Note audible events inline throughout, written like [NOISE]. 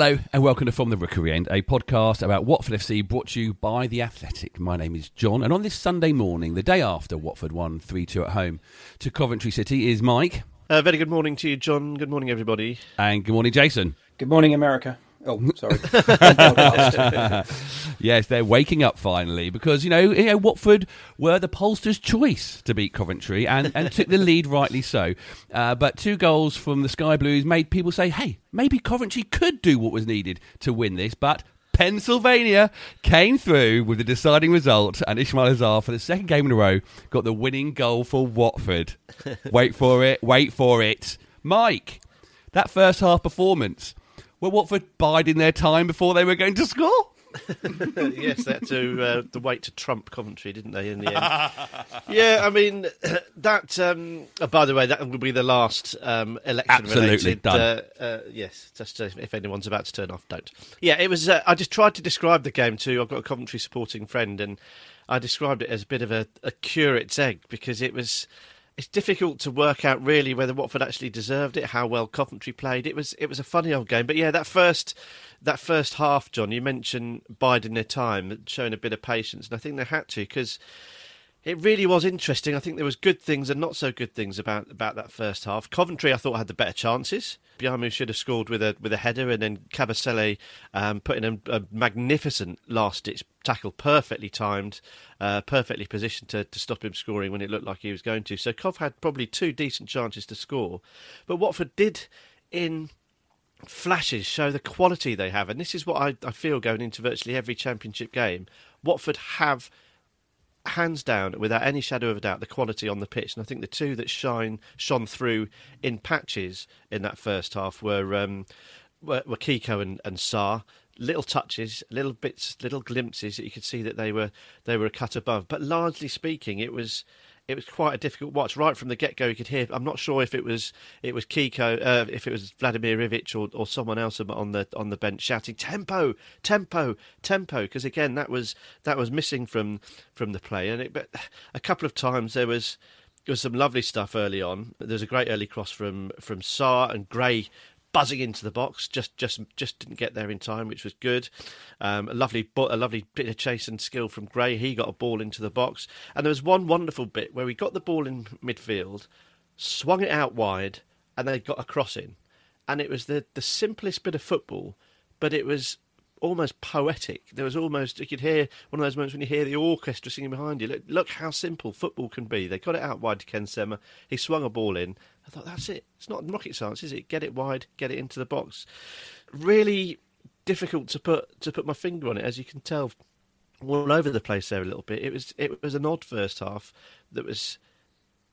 Hello and welcome to From the Rookery End, a podcast about Watford FC brought to you by The Athletic. My name is John, and on this Sunday morning, the day after Watford won 3 2 at home to Coventry City, is Mike. Uh, very good morning to you, John. Good morning, everybody. And good morning, Jason. Good morning, America. Oh, sorry. [LAUGHS] [LAUGHS] yes, they're waking up finally because you know, you know Watford were the pollsters' choice to beat Coventry and, and took the lead rightly so. Uh, but two goals from the Sky Blues made people say, "Hey, maybe Coventry could do what was needed to win this." But Pennsylvania came through with the deciding result, and Ismaila Sarr, for the second game in a row, got the winning goal for Watford. [LAUGHS] wait for it, wait for it, Mike. That first half performance were Watford biding their time before they were going to score? [LAUGHS] yes, they had to uh, the wait to trump Coventry, didn't they? In the end, yeah. I mean, [CLEARS THROAT] that. Um, oh, by the way, that will be the last um, election. Absolutely related, done. Uh, uh, yes, just uh, if anyone's about to turn off, don't. Yeah, it was. Uh, I just tried to describe the game too. I've got a Coventry supporting friend, and I described it as a bit of a, a curate's egg because it was it's difficult to work out really whether Watford actually deserved it, how well Coventry played. It was it was a funny old game, but yeah, that first that first half, John, you mentioned biding their time, showing a bit of patience, and I think they had to because it really was interesting. I think there was good things and not so good things about about that first half. Coventry, I thought, had the better chances. Biamou should have scored with a with a header, and then Kabasele um, put in a, a magnificent last ditch tackle, perfectly timed, uh, perfectly positioned to, to stop him scoring when it looked like he was going to. So Cov had probably two decent chances to score, but Watford did in flashes show the quality they have, and this is what I, I feel going into virtually every championship game. Watford have hands down, without any shadow of a doubt, the quality on the pitch. And I think the two that shine shone through in patches in that first half were um, were, were Kiko and, and Sarr. Little touches, little bits, little glimpses that you could see that they were they were a cut above. But largely speaking, it was it was quite a difficult watch right from the get go. You could hear. I'm not sure if it was it was Kiko, uh, if it was Vladimir Ivic or, or someone else on the on the bench shouting tempo, tempo, tempo. Because again, that was that was missing from from the play. And it, but a couple of times there was there was some lovely stuff early on. There's a great early cross from from Sarr and Gray buzzing into the box. Just just just didn't get there in time, which was good. Um, a lovely a lovely bit of chase and skill from Gray. He got a ball into the box, and there was one wonderful bit where he got the ball in midfield, swung it out wide, and they got a cross in, and it was the the simplest bit of football, but it was almost poetic. There was almost you could hear one of those moments when you hear the orchestra singing behind you. Look, look how simple football can be. They got it out wide to Ken Sema. He swung a ball in. I thought that's it. It's not rocket science, is it? Get it wide, get it into the box. Really difficult to put to put my finger on it, as you can tell. All over the place there a little bit. It was it was an odd first half that was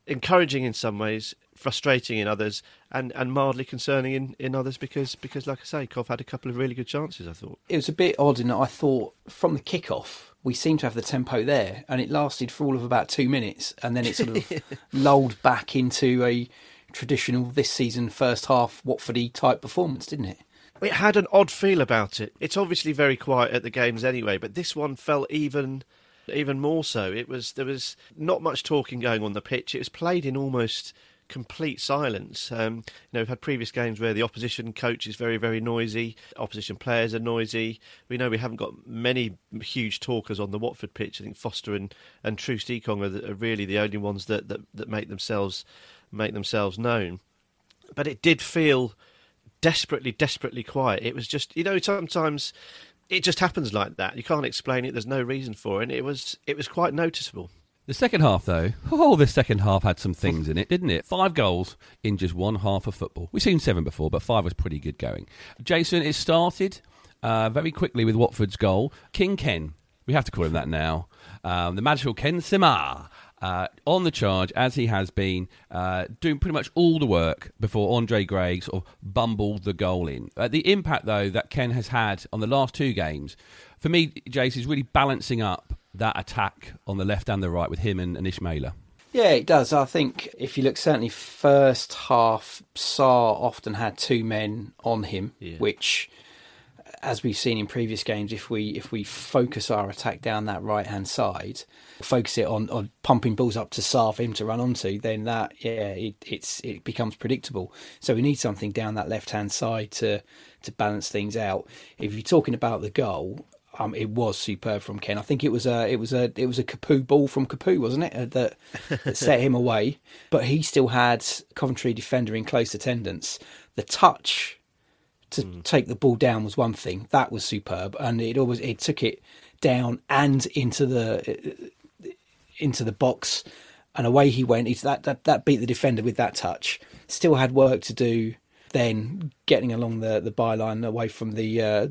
encouraging in some ways, frustrating in others, and, and mildly concerning in, in others because, because, like I say, Cov had a couple of really good chances, I thought. It was a bit odd in that I thought from the kick-off, we seemed to have the tempo there, and it lasted for all of about two minutes, and then it sort of [LAUGHS] lulled back into a traditional this season first half Watfordy type performance, didn't it? It had an odd feel about it. It's obviously very quiet at the games anyway, but this one felt even even more so. It was there was not much talking going on the pitch. It was played in almost complete silence. Um, you know, we've had previous games where the opposition coach is very, very noisy, opposition players are noisy. We know we haven't got many huge talkers on the Watford pitch. I think Foster and, and Troost Ekong are, are really the only ones that, that, that make themselves make themselves known. But it did feel desperately, desperately quiet. It was just, you know, sometimes it just happens like that. You can't explain it. There's no reason for it. And it was, it was quite noticeable. The second half, though, oh, the second half had some things in it, didn't it? Five goals in just one half of football. We've seen seven before, but five was pretty good going. Jason, it started uh, very quickly with Watford's goal. King Ken, we have to call him that now. Um, the magical Ken Sema. uh, on the charge as he has been, uh, doing pretty much all the work before Andre Gray sort of bumbled the goal in. Uh, the impact, though, that Ken has had on the last two games, for me, Jace, is really balancing up that attack on the left and the right with him and, and Ismaila. Yeah, it does. I think if you look, certainly first half, Sarr often had two men on him, Yeah. which, as we've seen in previous games, if we if we focus our attack down that right hand side, focus it on, on pumping balls up to Sarr for him to run onto, then that yeah, it, it's it becomes predictable. So we need something down that left hand side to to balance things out. If you're talking about the goal, um, it was superb from Ken. I think it was a it was a it was a Capoue ball from Capoue, wasn't it? uh, That, that [LAUGHS] set him away. But he still had Coventry defender in close attendance. The touch to take the ball down was one thing. That was superb, and it always it took it down and into the into the box, and away he went. He's that that that beat the defender with that touch. Still had work to do. Then getting along the the byline away from the uh,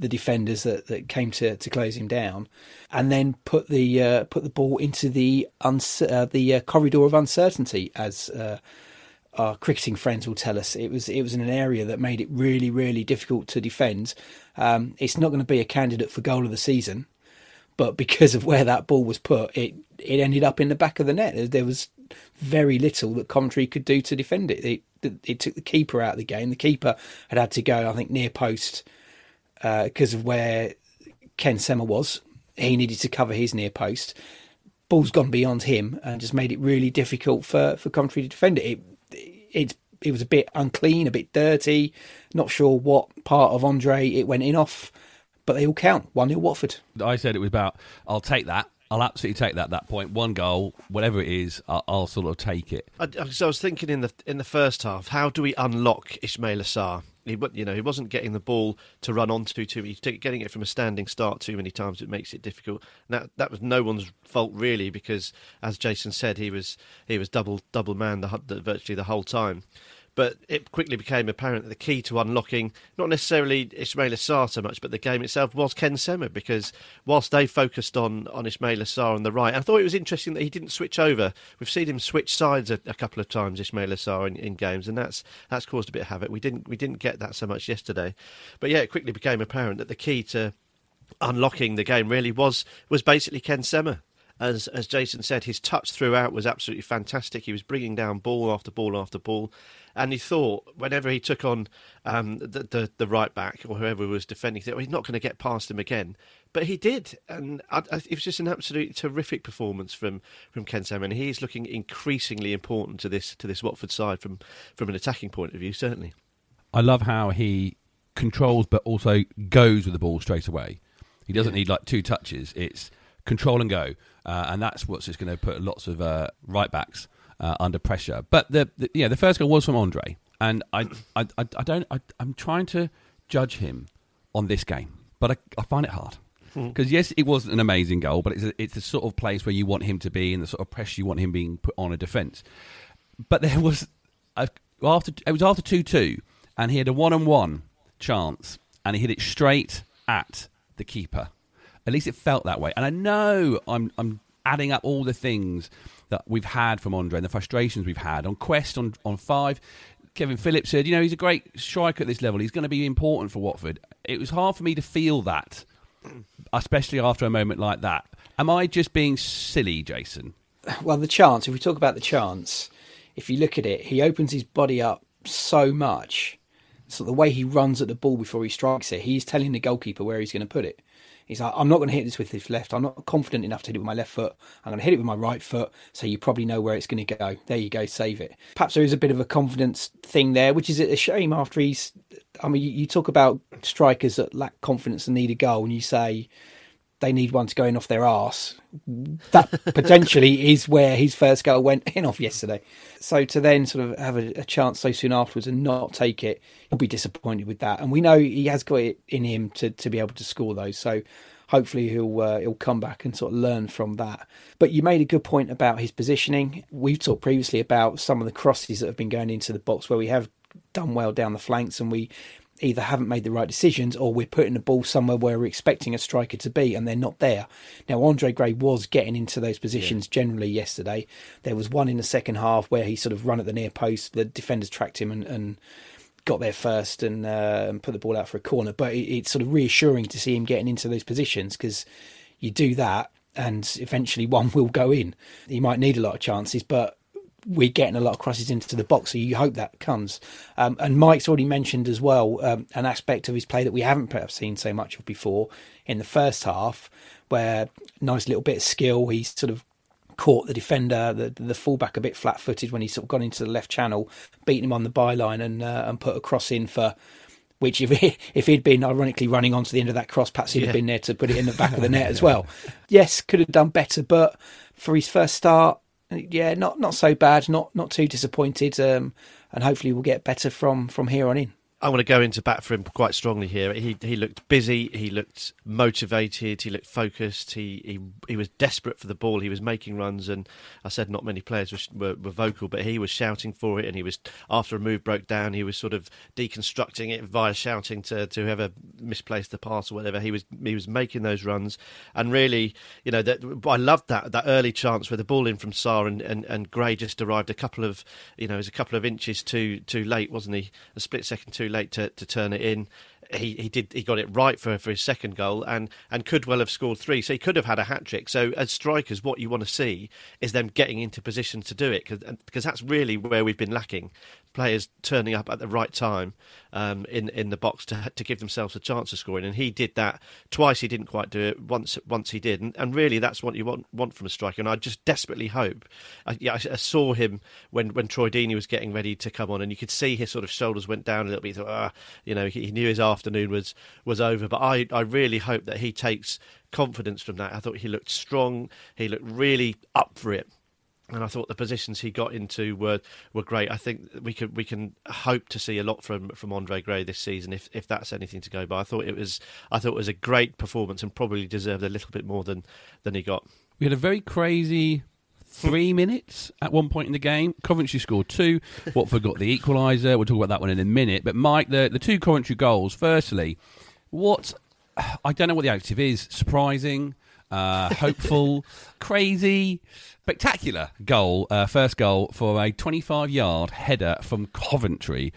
the defenders that, that came to, to close him down, and then put the uh, put the ball into the uns- uh, the uh, corridor of uncertainty, as uh, our cricketing friends will tell us. It was it was in an area that made it really really difficult to defend. Um, it's not going to be a candidate for goal of the season, but because of where that ball was put, it it ended up in the back of the net. There- was very little that Coventry could do to defend it. It it took the keeper out of the game. The keeper had had to go, I think, near post Uh, because of where Ken Sema was. He needed to cover his near post. Ball's gone beyond him and just made it really difficult for, for Coventry to defend it. It, it. it was a bit unclean, a bit dirty. Not sure what part of Andre it went in off, but they all count. 1 0 Watford. I said it was about, I'll take that. I'll absolutely take that. That point. point, one goal, whatever it is, I'll, I'll sort of take it. I, I- so I was thinking in the in the first half, how do we unlock Ismaila Sarr? He, you know, he wasn't getting the ball to run onto too t- getting it from a standing start too many times. It makes it difficult. And that that was no one's fault really, because as Jason said, he was he was double double man the, the virtually the whole time. But it quickly became apparent that the key to unlocking not necessarily Ismaila Sarr so much, but the game itself was Ken Sema because whilst they focused on, on Ismaila Sarr on the right, I thought it was interesting that he didn't switch over. We've seen him switch sides a, a couple of times, Ismaila Sarr, in, in games, and that's that's caused a bit of havoc. We didn't we didn't get that so much yesterday, but yeah, it quickly became apparent that the key to unlocking the game really was was basically Ken Sema. As as Jason said, his touch throughout was absolutely fantastic. He was bringing down ball after ball after ball, and he thought whenever he took on um, the, the the right back or whoever was defending, he thought, "Oh, he's not going to get past him again. But he did, and I, I, it was just an absolutely terrific performance from from Ken Sema, and he's looking increasingly important to this to this Watford side from from an attacking point of view, certainly. I love how he controls but also goes with the ball straight away. He doesn't need like two touches. It's control and go, uh, and that's what's just going to put lots of uh, right backs uh, under pressure. But the, the yeah, the first goal was from Andre, and I I, I, I don't I, I'm trying to judge him on this game, but I, I find it hard. Because yes, it was an amazing goal, but it's a, it's the sort of place where you want him to be and the sort of pressure you want him being put on a defence. But there was a, after it was after two two, and he had a one on one chance, and he hit it straight at the keeper. At least it felt that way. And I know I'm I'm adding up all the things that we've had from Andre and the frustrations we've had on Quest on on five. Kevin Phillips said, you know, he's a great striker at this level. He's going to be important for Watford. It was hard for me to feel that, especially after a moment like that. Am I just being silly, Jason? Well, the chance, if we talk about the chance, if you look at it, he opens his body up so much. So the way he runs at the ball before he strikes it, he's telling the goalkeeper where he's going to put it. He's like, I'm not going to hit this with his left. I'm not confident enough to hit it with my left foot. I'm going to hit it with my right foot. So you probably know where it's going to go. There you go, save it. Perhaps there is a bit of a confidence thing there, which is a shame after he's. I mean, you, you talk about strikers that lack confidence and need a goal, and you say they need one to go in off their arse. That potentially [LAUGHS] is where his first goal went in off yesterday. So to then sort of have a, a, chance so soon afterwards and not take it, he'll be disappointed with that. And we know he has got it in him to, to be able to score those. So hopefully he'll uh, he'll come back and sort of learn from that. But you made a good point about his positioning. We've talked previously about some of the crosses that have been going into the box where we have done well down the flanks and we either haven't made the right decisions or we're putting the ball somewhere where we're expecting a striker to be and they're not there. Now, Andre Gray was getting into those positions yeah. generally yesterday. There was one in the second half where he sort of run at the near post, the defenders tracked him and, and got there first and, uh, and, put the ball out for a corner. But it, it's sort of reassuring to see him getting into those positions because you do that and eventually [LAUGHS] one will go in. He might need a lot of chances, but we're getting a lot of crosses into the box, so you hope that comes. Um, and Mike's already mentioned as well um, an aspect of his play that we haven't perhaps seen so much of before in the first half, where nice little bit of skill. He's sort of caught the defender, the the fullback, a bit flat-footed when he sort of got into the left channel, beaten him on the byline, and uh, and put a cross in for. Which, if he, [LAUGHS] if he'd been ironically running onto the end of that cross, perhaps he'd yeah. have been there to put it in the back of the [LAUGHS] net as well. Yes, could have done better, but for his first start, yeah, not not so bad, not not too disappointed, um, and hopefully we'll get better from from here on in. I want to go into bat for him quite strongly here. He he looked busy. He looked motivated. He looked focused. He he he was desperate for the ball. He was making runs, and I said not many players were, were, were vocal, but he was shouting for it. And he was after a move broke down, he was sort of deconstructing it via shouting to, to whoever misplaced the pass or whatever. He was he was making those runs, and really, you know, that I loved that that early chance where the ball in from Sarr and, and, and Gray just arrived a couple of you know, it was a couple of inches too too late, wasn't he? A split second too late to, to turn it in. He, he did he got it right for, for his second goal and, and could well have scored three. So he could have had a hat trick. So as strikers, what you want to see is them getting into position to do it because that's really where we've been lacking players turning up at the right time um, in in the box to to give themselves a chance of scoring. And he did that twice. He didn't quite do it once. Once he did, and, and really that's what you want want from a striker. And I just desperately hope. I, yeah, I, I, saw him when when Troy Deeney was getting ready to come on, and you could see his sort of shoulders went down a little bit. He thought, ah, you know, he, he knew his afternoon was was over. But I I really hope that he takes confidence from that. I thought he looked strong. He looked really up for it and I thought the positions he got into were were great. I think we can we can hope to see a lot from from Andre Gray this season if if that's anything to go by. I thought it was I thought it was a great performance and probably deserved a little bit more than than he got. We had a very crazy three minutes at one point in the game. Coventry scored two. Watford got the equaliser. We'll talk about that one in a minute. But Mike, the the two Coventry goals. Firstly, what I don't know what the adjective is. Surprising, uh, hopeful, [LAUGHS] crazy spectacular goal, uh, first goal for a 25 yard header from Coventry.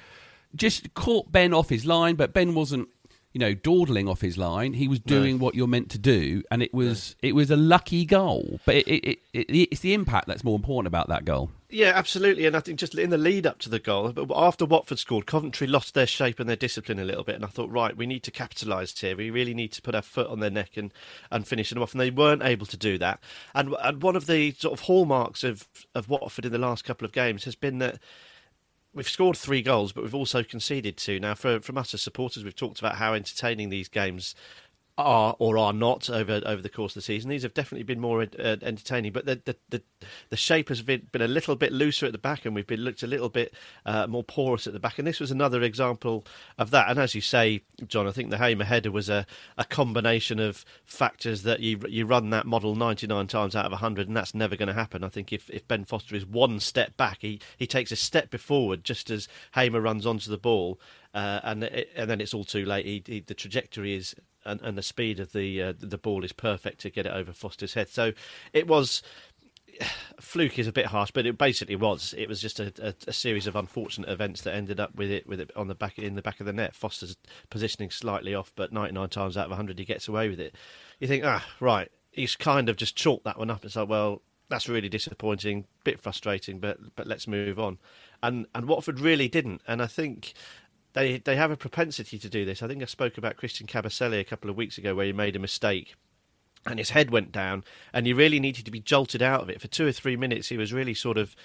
Just caught Ben off his line, but Ben wasn't, you know, dawdling off his line. He was doing no. what you're meant to do, and it was it was a lucky goal. But it, it, it, it's the impact that's more important about that goal. Yeah, absolutely. And I think just in the lead up to the goal, but after Watford scored, Coventry lost their shape and their discipline a little bit. And I thought, right, we need to capitalise here. We really need to put our foot on their neck and, and finish them off. And they weren't able to do that. And, and one of the sort of hallmarks of, of Watford in the last couple of games has been that we've scored three goals, but we've also conceded two. Now, for, from us as supporters, we've talked about how entertaining these games are or are not over over the course of the season. These have definitely been more uh, entertaining, but the, the, the the shape has been, been a little bit looser at the back, and we've been looked a little bit uh, more porous at the back. And this was another example of that. And as you say, John, I think the Hamer header was a, a combination of factors that you you run that model 99 times out of 100, and that's never going to happen. I think if, if Ben Foster is one step back, he he takes a step forward just as Hamer runs onto the ball. Uh, and it, and then it's all too late. He, he, the trajectory is and, and, the speed of the uh, the ball is perfect to get it over Foster's head. So it was [SIGHS] fluke is a bit harsh, but it basically was. It was just a, a, a, series of unfortunate events that ended up with it with it on the back in the back of the net. Foster's positioning slightly off, but 99 times out of 100 he gets away with it. You think, ah, right, he's kind of just chalked that one up. It's like, well, that's really disappointing, bit frustrating, but but let's move on. And and Watford really didn't, and I think they they have a propensity to do this. I think I spoke about Christian Kabasele a couple of weeks ago where he made a mistake and his head went down and he really needed to be jolted out of it for two or three minutes. He was really sort of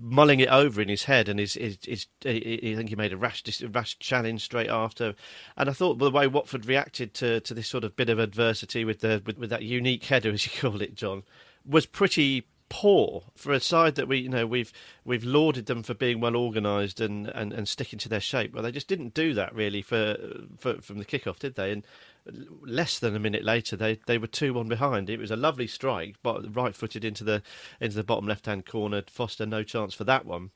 mulling it over in his head, and his, his, I think he made a rash, rash challenge straight after. And I thought the way Watford reacted to, to this sort of bit of adversity with the with, with that unique header, as you call it, John, was pretty poor for a side that we you know we've we've lauded them for being well organised and, and, and sticking to their shape. Well, they just didn't do that really for, for from the kickoff, did they? And less than a minute later, they, they were two one behind. It was a lovely strike, but right footed into the into the bottom left hand corner. Foster no chance for that one.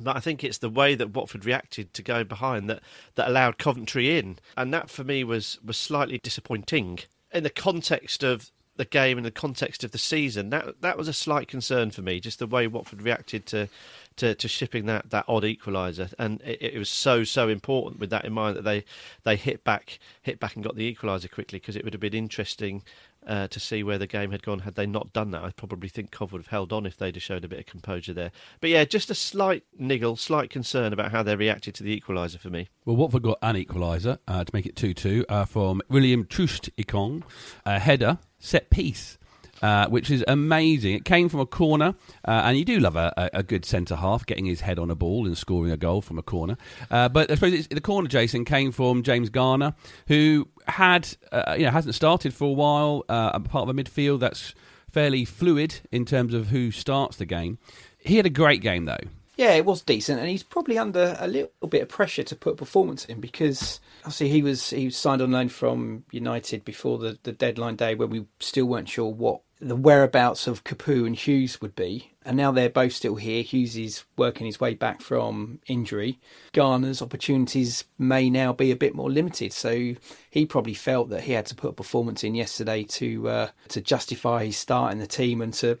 But I think it's the way that Watford reacted to going behind that, that allowed Coventry in, and that for me was was slightly disappointing in the context of the game in the context of the season. That that was a slight concern for me, just the way Watford reacted to to, to shipping that, that odd equaliser, and it, it, was so so important with that in mind that they they hit back hit back and got the equaliser quickly because it would have been interesting uh, to see where the game had gone had they not done that. I probably think Cov would have held on if they'd have showed a bit of composure there. But yeah, just a slight niggle, slight concern about how they reacted to the equaliser for me. Well, Watford got an equaliser uh, to make it 2 2 uh, from William Troost-Ekong, a header, set piece. Uh, which is amazing. It came from a corner, uh, and you do love a, a good centre half getting his head on a ball and scoring a goal from a corner. Uh, but I suppose the corner, Jason, came from James Garner, who had uh, you know hasn't started for a while. Uh, part of a midfield that's fairly fluid in terms of who starts the game. He had a great game though. Yeah, it was decent, and he's probably under a little bit of pressure to put performance in because obviously he was he was signed on loan from United before the, the deadline day when we still weren't sure what the whereabouts of Capoue and Hughes would be. And now they're both still here. Hughes is working his way back from injury. Garner's opportunities may now be a bit more limited. So he probably felt that he had to put a performance in yesterday to uh, to justify his start in the team and to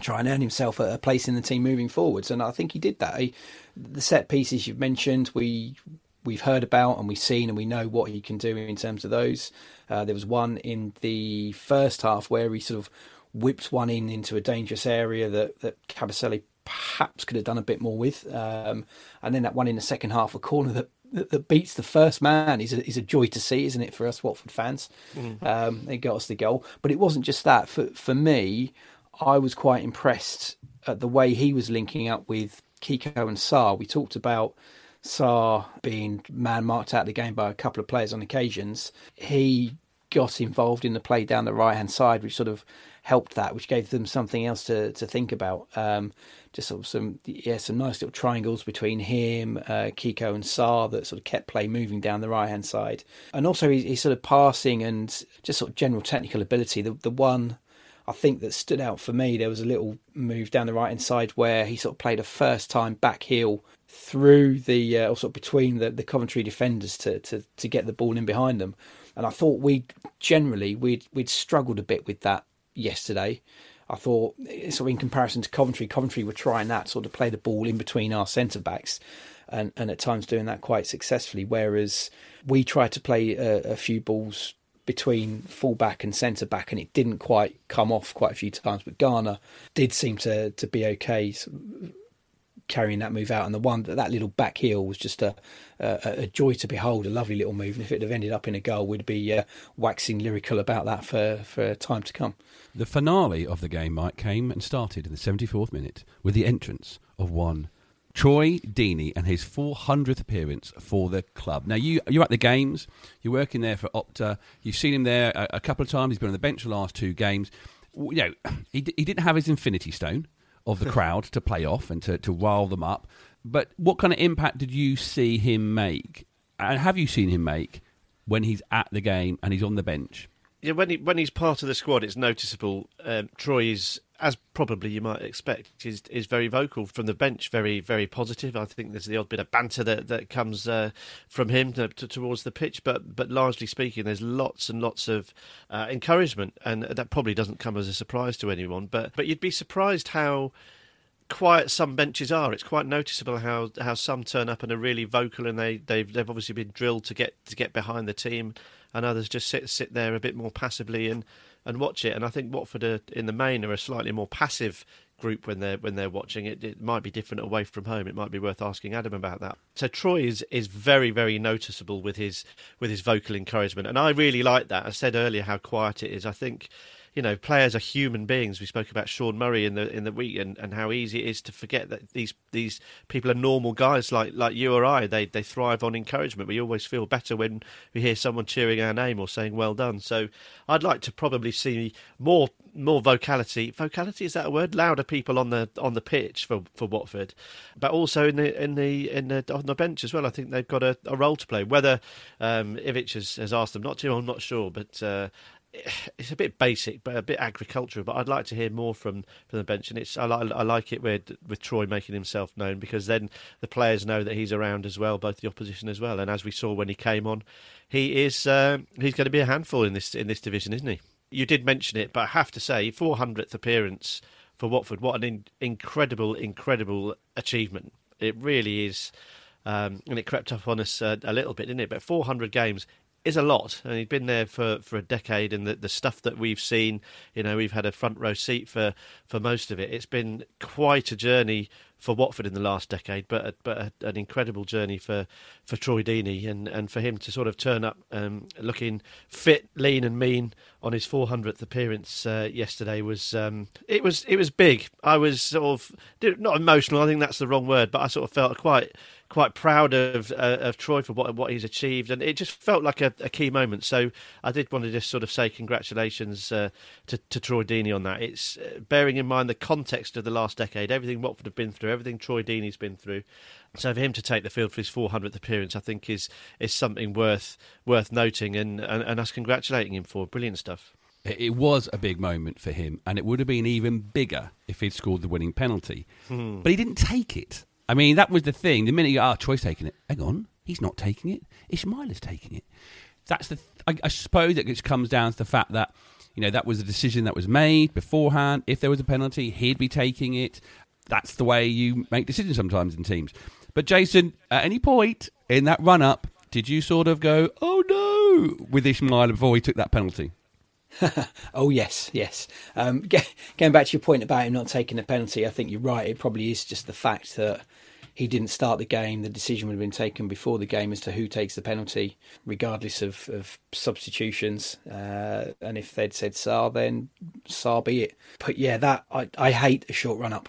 try and earn himself a place in the team moving forwards. And I think he did that. He, the set pieces you've mentioned, we we've heard about and we've seen and we know what he can do in terms of those. Uh, there was one in the first half where he sort of whipped one in into a dangerous area that that Kabasele perhaps could have done a bit more with. Um, and then that one in the second half, a corner that that, beats the first man is a, is a joy to see, isn't it, for us Watford fans? Mm. Um, they got us the goal, but it wasn't just that. For for me, I was quite impressed at the way he was linking up with Kiko and Sarr. We talked about Sarr being man marked out of the game by a couple of players on occasions. He got involved in the play down the right hand side, which sort of helped that, which gave them something else to, to think about. Um, just sort of some yeah, some nice little triangles between him, uh, Kiko, and Sarr that sort of kept play moving down the right hand side, and also his, his, sort of passing and just sort of general technical ability. The the one I think that stood out for me, there was a little move down the right hand side where he sort of played a first time back heel through the uh, or sort of between the, the Coventry defenders to, to to get the ball in behind them. And I thought we generally we'd we'd struggled a bit with that yesterday. I thought, so in comparison to Coventry, Coventry were trying that sort of play the ball in between our centre backs, and, and at times doing that quite successfully. Whereas we tried to play a, a few balls between full back and centre back, and it didn't quite come off quite a few times. But Garner did seem to to be okay carrying that move out, and the one that that little back heel was just a, a, a joy to behold, a lovely little move. And if it had ended up in a goal, we'd be uh, waxing lyrical about that for for time to come. The finale of the game, Mike, came and started in the 74th minute with the entrance of one Troy Deeney and his 400th appearance for the club. Now, you, you're at the games, you're working there for Opta, you've seen him there a, a couple of times, he's been on the bench the last two games. You know, he, he didn't have his infinity stone of the crowd to play off and to, to rile them up. But what kind of impact did you see him make? And have you seen him make when he's at the game and he's on the bench? Yeah, when he, when he's part of the squad, it's noticeable. Um, Troy is, as probably you might expect, is is very vocal from the bench, very very positive. I think there's the odd bit of banter that that comes uh, from him to, to, towards the pitch, but but largely speaking, there's lots and lots of uh, encouragement, and that probably doesn't come as a surprise to anyone. But but you'd be surprised how quiet some benches are. It's quite noticeable how, how some turn up and are really vocal, and they they've they've obviously been drilled to get to get behind the team, and others just sit sit there a bit more passively and, and watch it. And I think Watford are, in the main are a slightly more passive group when they're when they're watching it. It might be different away from home. It might be worth asking Adam about that. So Troy is is very very noticeable with his with his vocal encouragement, and I really like that. I said earlier how quiet it is. I think you know, players are human beings. We spoke about Sean Murray in the in the week and, and how easy it is to forget that these these people are normal guys like like you or I. They they thrive on encouragement. We always feel better when we hear someone cheering our name or saying well done. So I'd like to probably see more more vocality. Vocality is that a word? Louder people on the on the pitch for, for Watford, but also in the in the in the on the bench as well. I think they've got a, a role to play. Whether um, Ivic has, has asked them not to, I'm not sure, but. Uh, [SIGHS] it's a bit basic, but a bit agricultural. But I'd like to hear more from, from the bench, and it's I like I like it with with Troy making himself known because then the players know that he's around as well, both the opposition as well. And as we saw when he came on, he is uh, he's going to be a handful in this in this division, isn't he? You did mention it, but I have to say, 400th appearance for Watford. What an in- incredible, incredible achievement! It really is. Um, and it crept up on us uh, a little bit, didn't it? But 400 games is a lot. And he's been there for, for a decade, and the, the stuff that we've seen, you know, we've had a front row seat for, for most of it. It's been quite a journey for Watford in the last decade, but a, but a, an incredible journey for, for Troy Deeney, and, and for him to sort of turn up um, looking fit, lean, and mean on his 400th appearance uh, yesterday was um, it was it was big. I was sort of not emotional. I think that's the wrong word, but I sort of felt quite quite proud of uh, of Troy for what what he's achieved, and it just felt like a, a, key moment. So I did want to just sort of say congratulations uh, to to Troy Deeney on that. It's uh, bearing in mind the context of the last decade, everything Watford have been through, everything Troy Deeney's been through. So for him to take the field for his 400th appearance, I think is is something worth worth noting, and, and, and us congratulating him for brilliant stuff. It was a big moment for him, and it would have been even bigger if he'd scored the winning penalty. Hmm. But he didn't take it. I mean, that was the thing. The minute you ah, oh, taking it. Hang on, he's not taking it. Ishmael is taking it. That's the. Th- I, I, suppose it just comes down to the fact that you know that was a decision that was made beforehand. If there was a penalty, he'd be taking it. That's the way you make decisions sometimes in teams. But Jason, at any point in that run up, did you sort of go, "Oh no," with Ismaïla before he took that penalty? [LAUGHS] oh yes, yes. Um, [LAUGHS] going back to your point about him not taking the penalty, I think you're right. It probably is just the fact that he didn't start the game. The decision would have been taken before the game as to who takes the penalty, regardless of, of substitutions. Uh, and if they'd said Sarr, then Sarr be it. But yeah, that I, I hate a short run up.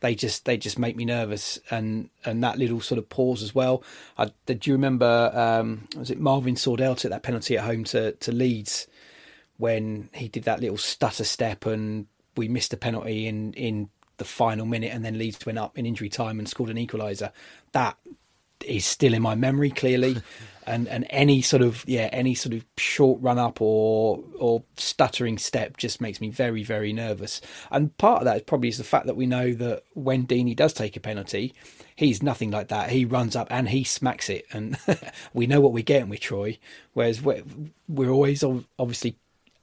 They just they just make me nervous, and and that little sort of pause as well. I, did you remember? Um, was it Marvin Sordell took that penalty at home to to Leeds? When he did that little stutter step and we missed a penalty in in the final minute and then Leeds went up in injury time and scored an equaliser. That is still in my memory clearly. [LAUGHS] and and any sort of yeah any sort of short run up or or stuttering step just makes me very very nervous and part of that is probably is the fact that we know that when Deeney does take a penalty he's nothing like that he runs up and he smacks it and [LAUGHS] we know what we're getting with Troy whereas we're, we're always obviously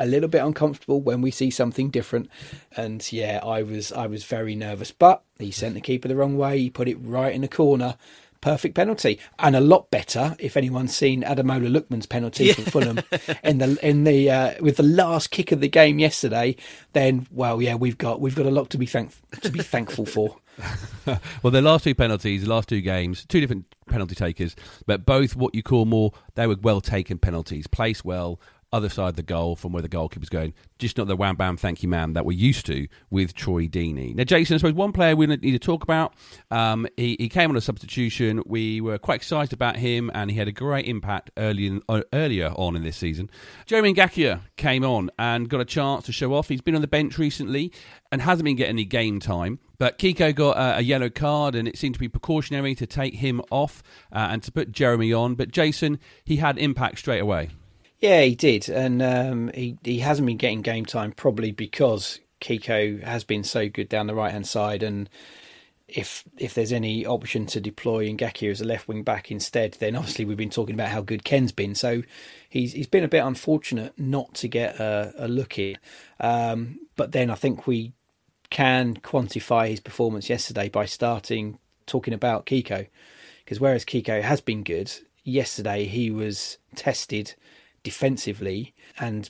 a little bit uncomfortable when we see something different. And yeah, I was I was very nervous. But he sent the keeper the wrong way. He put it right in the corner. Perfect penalty, and a lot better if anyone's seen Ademola Lookman's penalty yeah. for Fulham in the in the uh, with the last kick of the game yesterday. Then, well, yeah, we've got we've got a lot to be thank to be thankful for. [LAUGHS] well, the last two penalties, the last two games, two different penalty takers, but both what you call more they were well taken penalties, placed well, other side of the goal from where the goalkeeper's going. Just not the wham bam thank you man that we're used to with Troy Deeney. Now, Jason, I suppose one player we need to talk about. Um, he, he, came on a substitution. We were quite excited about him, and he had a great impact early in, uh, earlier on in this season. Jeremy Ngakia came on and got a chance to show off. He's been on the bench recently and hasn't been getting any game time. But Kiko got a, a, yellow card, and it seemed to be precautionary to take him off uh, and to put Jeremy on. But Jason, he had impact straight away. Yeah, he did, and um, he he hasn't been getting game time probably because Kiko has been so good down the right hand side, and if if there's any option to deploy Ngakia as a left wing back instead, then obviously we've been talking about how good Ken's been. So he's he's been a bit unfortunate not to get a, a look in. Um, but then I think we can quantify his performance yesterday by starting talking about Kiko, because whereas Kiko has been good, yesterday he was tested defensively and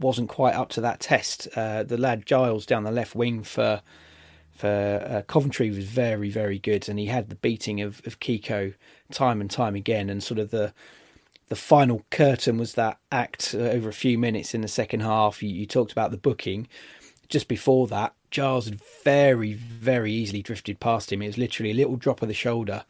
wasn't quite up to that test. Uh, the lad Giles down the left wing for for uh, Coventry was very very good, and he had the beating of, of Kiko time and time again, and sort of the the final curtain was that act uh, over a few minutes in the second half. You, you talked about the booking. Just before that, Giles had very, very easily drifted past him. It was literally a little drop of the shoulder,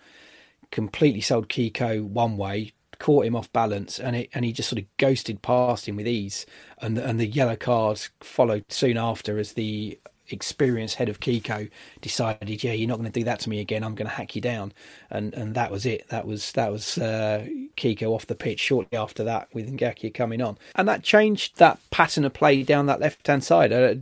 completely sold Kiko one way, caught him off balance, and it, and he just sort of ghosted past him with ease. And the, and the yellow cards followed soon after as the experienced head of Kiko decided, yeah, you're not going to do that to me again. I'm going to hack you down, and and that was it. That was that was uh, Kiko off the pitch shortly after that with Ngakia coming on, and that changed that pattern of play down that left hand side. Uh,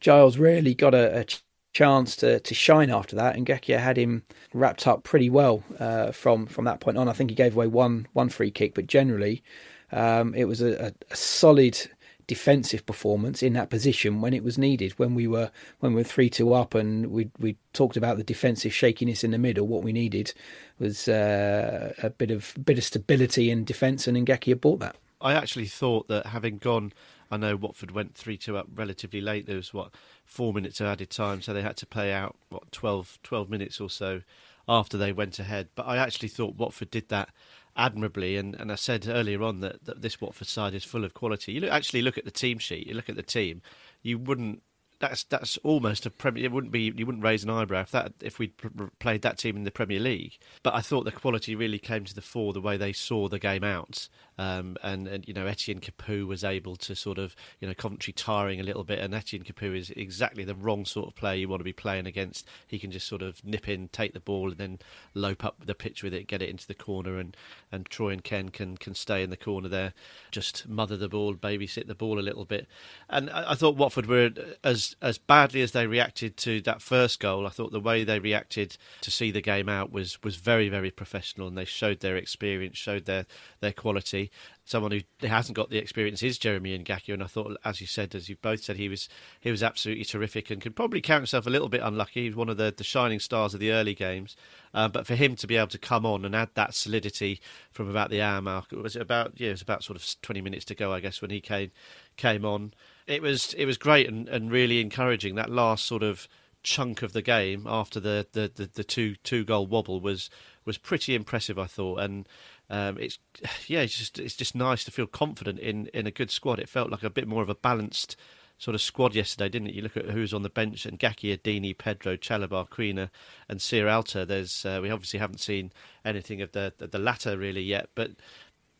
Giles rarely got a, a chance to, to shine after that, and Ngakia had him wrapped up pretty well uh, from from that point on. I think he gave away one one free kick, but generally um, it was a, a, solid defensive performance in that position when it was needed. When we were when we were three two up and we we talked about the defensive shakiness in the middle, what we needed was uh, a bit of bit of stability in defence, and Ngakia brought that. I actually thought that having gone, I know Watford went three two up relatively late. There was what four minutes of added time, so they had to play out what 12, 12 minutes or so after they went ahead. But I actually thought Watford did that admirably. And, and I said earlier on that, that this Watford side is full of quality. You look, actually look at the team sheet, you look at the team, you wouldn't that's that's almost a Premier. It wouldn't be you wouldn't raise an eyebrow if that if we'd played that team in the Premier League. But I thought the quality really came to the fore the way they saw the game out, um, and and you know Etienne Capoue was able to sort of you know Coventry tiring a little bit, and Etienne Capoue is exactly the wrong sort of player you want to be playing against. He can just sort of nip in, take the ball, and then lope up the pitch with it, get it into the corner, and and Troy and Ken can can stay in the corner there, just mother the ball, babysit the ball a little bit, and I, I thought Watford were as as badly as they reacted to that first goal, I thought the way they reacted to see the game out was was very very professional, and they showed their experience, showed their their quality. Someone who hasn't got the experience is Jeremy Ngakia, and I thought, as you said, as you both said, he was he was absolutely terrific and could probably count himself a little bit unlucky. He was one of the, the shining stars of the early games, uh, but for him to be able to come on and add that solidity from about the hour mark, was it about yeah, it was about sort of twenty minutes to go, I guess, when he came came on it was it was great and, and really encouraging. That last sort of chunk of the game after the, the, the, the two two goal wobble was was pretty impressive, I thought. And um, it's [SIGHS] yeah, it's just it's just nice to feel confident in, in a good squad. It felt like a bit more of a balanced sort of squad yesterday, didn't it? You look at who's on the bench and Ngakia, Deeney, Pedro, Chalobah, Quina, and Sierralta. There's uh, we obviously haven't seen anything of the, the the latter really yet, but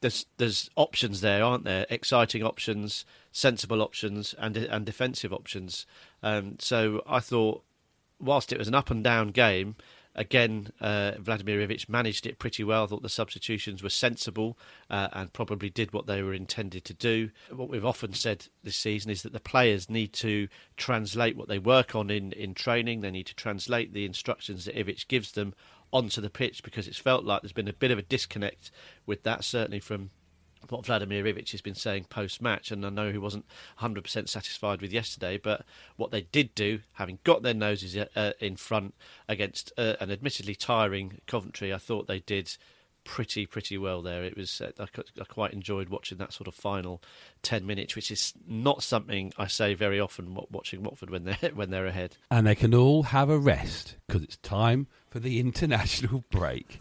there's there's options there, aren't there? Exciting options, sensible options, and and defensive options. Um, so I thought, whilst it was an up and down game, again uh, Vladimir Ivic managed it pretty well. I thought the substitutions were sensible uh, and probably did what they were intended to do. What we've often said this season is that the players need to translate what they work on in in training. They need to translate the instructions that Ivic gives them onto the pitch because it's felt like there's been a bit of a disconnect with that, certainly from what Vladimir Ivic has been saying post match, and I know he wasn't 100% satisfied with yesterday, but what they did do, having got their noses uh, in front against uh, an admittedly tiring Coventry, I thought they did pretty pretty well there. It was uh, I, I, quite enjoyed watching that sort of final ten minutes, which is not something I say very often watching Watford when they're [LAUGHS] when they're ahead. And they can all have a rest because it's time for the international [LAUGHS] break.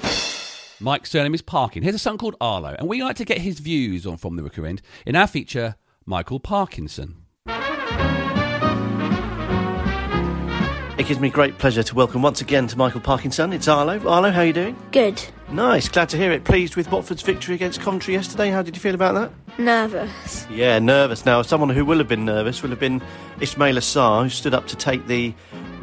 Mike's surname is Parkin. Here's a son called Arlo, and we like to get his views on From the Rookery End in our feature, Michael Parkinson. It gives me great pleasure to welcome once again to Michael Parkinson. It's Arlo. Arlo, how are you doing? Good. Nice, glad to hear it. Pleased with Watford's victory against Coventry yesterday. How did you feel about that? Nervous. Yeah, nervous. Now, someone who will have been nervous will have been Ismaila Sarr, who stood up to take the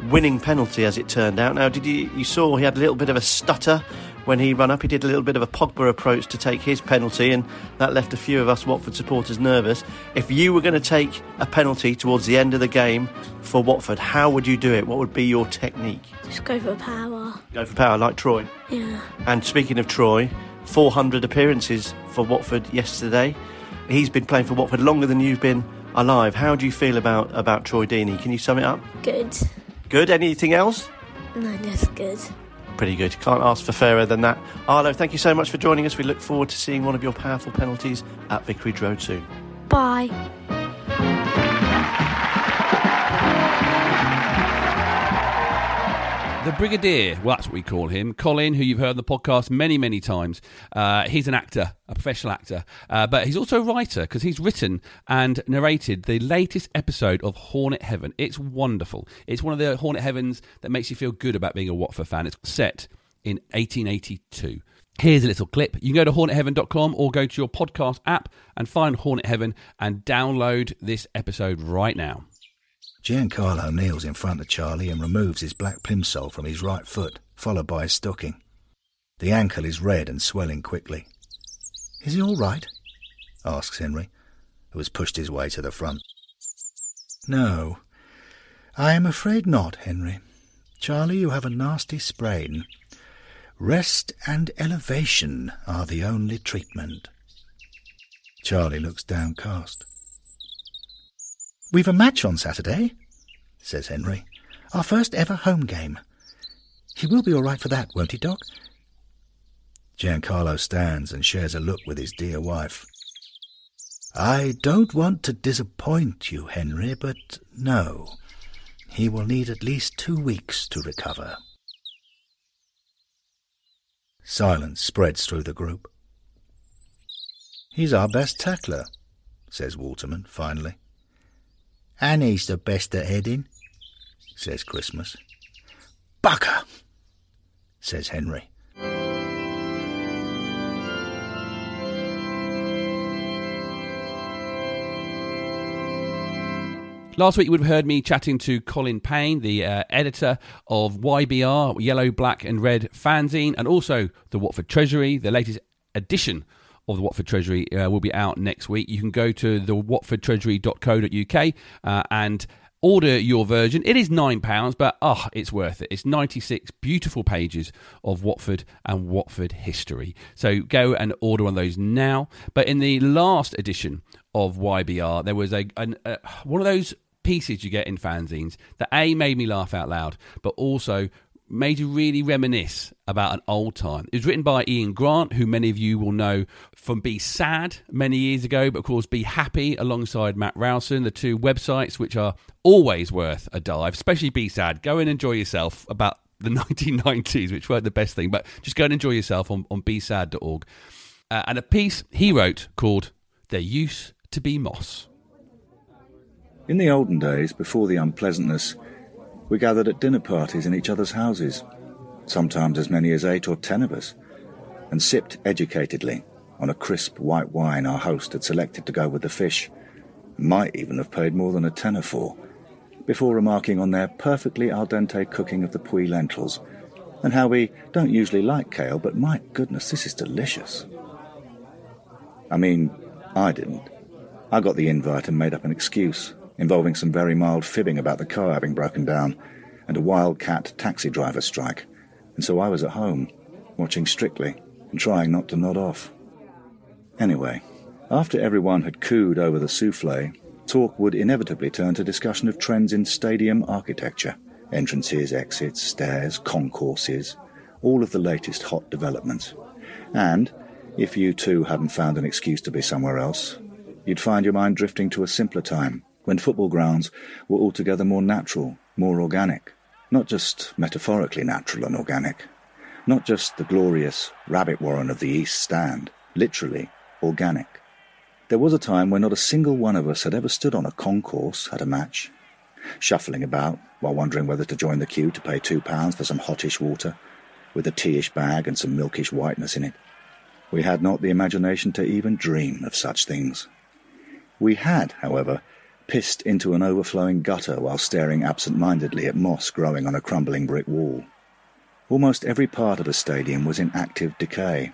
winning penalty, as it turned out. Now, did you you saw he had a little bit of a stutter when he ran up. He did a little bit of a Pogba approach to take his penalty, and that left a few of us Watford supporters nervous. If you were going to take a penalty towards the end of the game for Watford, how would you do it? What would be your technique? Just go for power. Go for power, like Troy. Yeah. And speaking of Troy, 400 appearances for Watford yesterday. he's been playing for Watford longer than you've been alive. How do you feel about, about Troy Deeney? Can you sum it up? Good. Good. Anything else? No, just good. Pretty good. Can't ask for fairer than that. Arlo, thank you so much for joining us. We look forward to seeing one of your powerful penalties at Vicarage Road soon. Bye. The Brigadier, well, that's what we call him. Colin, who you've heard on the podcast many, many times. Uh, he's an actor, a professional actor, uh, but he's also a writer because he's written and narrated the latest episode of Hornet Heaven. It's wonderful. It's one of the Hornet Heavens that makes you feel good about being a Watford fan. It's set in 1882. Here's a little clip. You can go to hornetheaven.com or go to your podcast app and find Hornet Heaven and download this episode right now. Giancarlo kneels in front of Charlie and removes his black plimsoll from his right foot, followed by his stocking. The ankle is red and swelling quickly. Is he all right? asks Henry, who has pushed his way to the front. No, I am afraid not, Henry. Charlie, you have a nasty sprain. Rest and elevation are the only treatment. Charlie looks downcast. We've a match on Saturday, says Henry. Our first ever home game. He will be all right for that, won't he, Doc? Giancarlo stands and shares a look with his dear wife. I don't want to disappoint you, Henry, but no. He will need at least two weeks to recover. Silence spreads through the group. He's our best tackler, says Waterman finally. And he's the best at heading, says Christmas. Bugger, says Henry. Last week, you would have heard me chatting to Colin Payne, the uh, editor of YBR, Yellow, Black and Red fanzine, and also the Watford Treasury. The latest edition of the Watford Treasury uh, will be out next week. You can go to the watfordtreasury.co.uk uh, and order your version. It is £9, but oh, it's worth it. It's 96 beautiful pages of Watford and Watford history. So go and order one of those now. But in the last edition of YBR, there was a, an, uh, one of those pieces you get in fanzines that A made me laugh out loud, but also made you really reminisce about an old time. It was written by Ian Grant, who many of you will know from Be Sad many years ago, but of course Be Happy alongside Matt Rowson, the two websites which are always worth a dive, especially Be Sad. Go and enjoy yourself about the [LAUGHS] 1990s, which weren't the best thing, but just go and enjoy yourself on, on besad.org. Uh, and a piece he wrote called There Used to Be Moss. In the olden days, before the unpleasantness, we gathered at dinner parties in each other's houses, sometimes as many as eight or ten of us, and sipped educatedly on a crisp white wine our host had selected to go with the fish, might even have paid more than a tenner for, before remarking on their perfectly al dente cooking of the Puy lentils, and how we don't usually like kale, but my goodness, this is delicious. I mean, I didn't. I got the invite and made up an excuse, involving some very mild fibbing about the car having broken down and a wildcat taxi driver strike, and so I was at home, watching strictly and trying not to nod off. Anyway, after everyone had cooed over the souffle, talk would inevitably turn to discussion of trends in stadium architecture entrances, exits, stairs, concourses, all of the latest hot developments. And, if you too hadn't found an excuse to be somewhere else, you'd find your mind drifting to a simpler time when football grounds were altogether more natural, more organic. Not just metaphorically natural and organic. Not just the glorious rabbit warren of the East Stand, literally organic. There was a time when not a single one of us had ever stood on a concourse at a match, shuffling about while wondering whether to join the queue to pay two pounds for some hottish water, with a teaish bag and some milkish whiteness in it. We had not the imagination to even dream of such things. We had, however, pissed into an overflowing gutter while staring absent-mindedly at moss growing on a crumbling brick wall. Almost every part of a stadium was in active decay,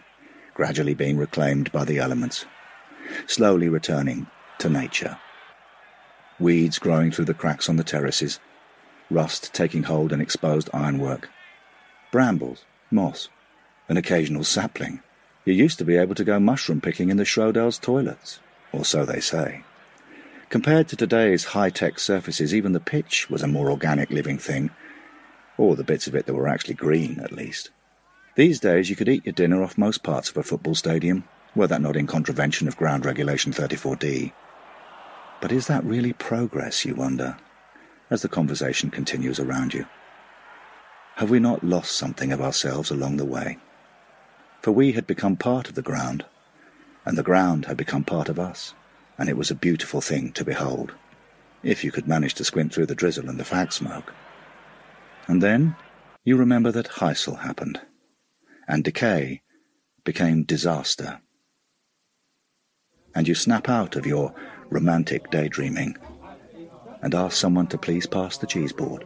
gradually being reclaimed by the elements, slowly returning to nature. Weeds growing through the cracks on the terraces, rust taking hold in exposed ironwork, brambles, moss, an occasional sapling. You used to be able to go mushroom picking in the Shrodells toilets, or so they say. Compared to today's high tech surfaces, even the pitch was a more organic living thing, or the bits of it that were actually green, at least. These days, you could eat your dinner off most parts of a football stadium, were that not in contravention of Ground Regulation 34D. But is that really progress, you wonder, as the conversation continues around you? Have we not lost something of ourselves along the way? For we had become part of the ground, and the ground had become part of us, and it was a beautiful thing to behold, if you could manage to squint through the drizzle and the fag smoke. And then you remember that Heysel happened, and decay became disaster. And you snap out of your romantic daydreaming and ask someone to please pass the cheese board.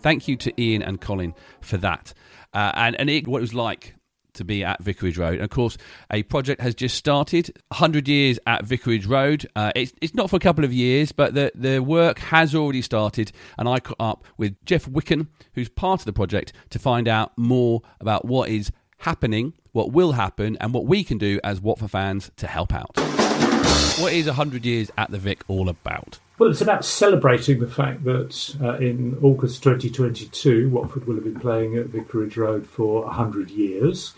Thank you to Ian and Colin for that. Uh, and, and it, what it was like to be at Vicarage Road. And of course, a project has just started 100 years at Vicarage Road. Uh, it's, it's not for a couple of years, but the, the work has already started. And I caught up with Geoff Wicken, who's part of the project, to find out more about what is happening, what will happen, and what we can do as Watford fans to help out. What is 100 years at the Vic all about? Well, it's about celebrating the fact that uh, in August 2022, Watford will have been playing at Vicarage Road for 100 years.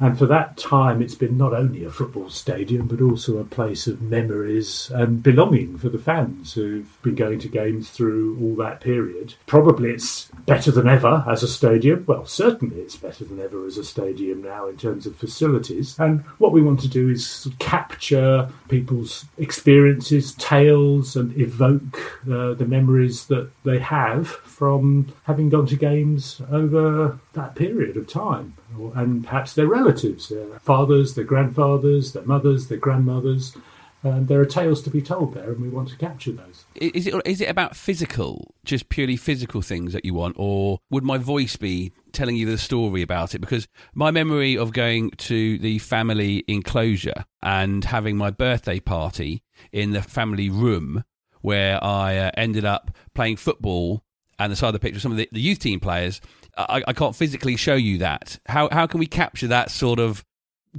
And for that time, it's been not only a football stadium, but also a place of memories and belonging for the fans who've been going to games through all that period. Probably it's better than ever as a stadium. Well, certainly it's better than ever as a stadium now in terms of facilities. And what we want to do is capture people's experiences, tales, and evoke uh, the memories that they have from having gone to games over that period of time and perhaps their relatives, their fathers, their grandfathers, their mothers, their grandmothers. And there are tales to be told there, and we want to capture those. Is it is it about physical, just purely physical things that you want, or would my voice be telling you the story about it? Because my memory of going to the family enclosure and having my birthday party in the family room, where I uh, ended up playing football, and the side of the picture, some of the, the youth team players, I, I can't physically show you that. How how can we capture that sort of?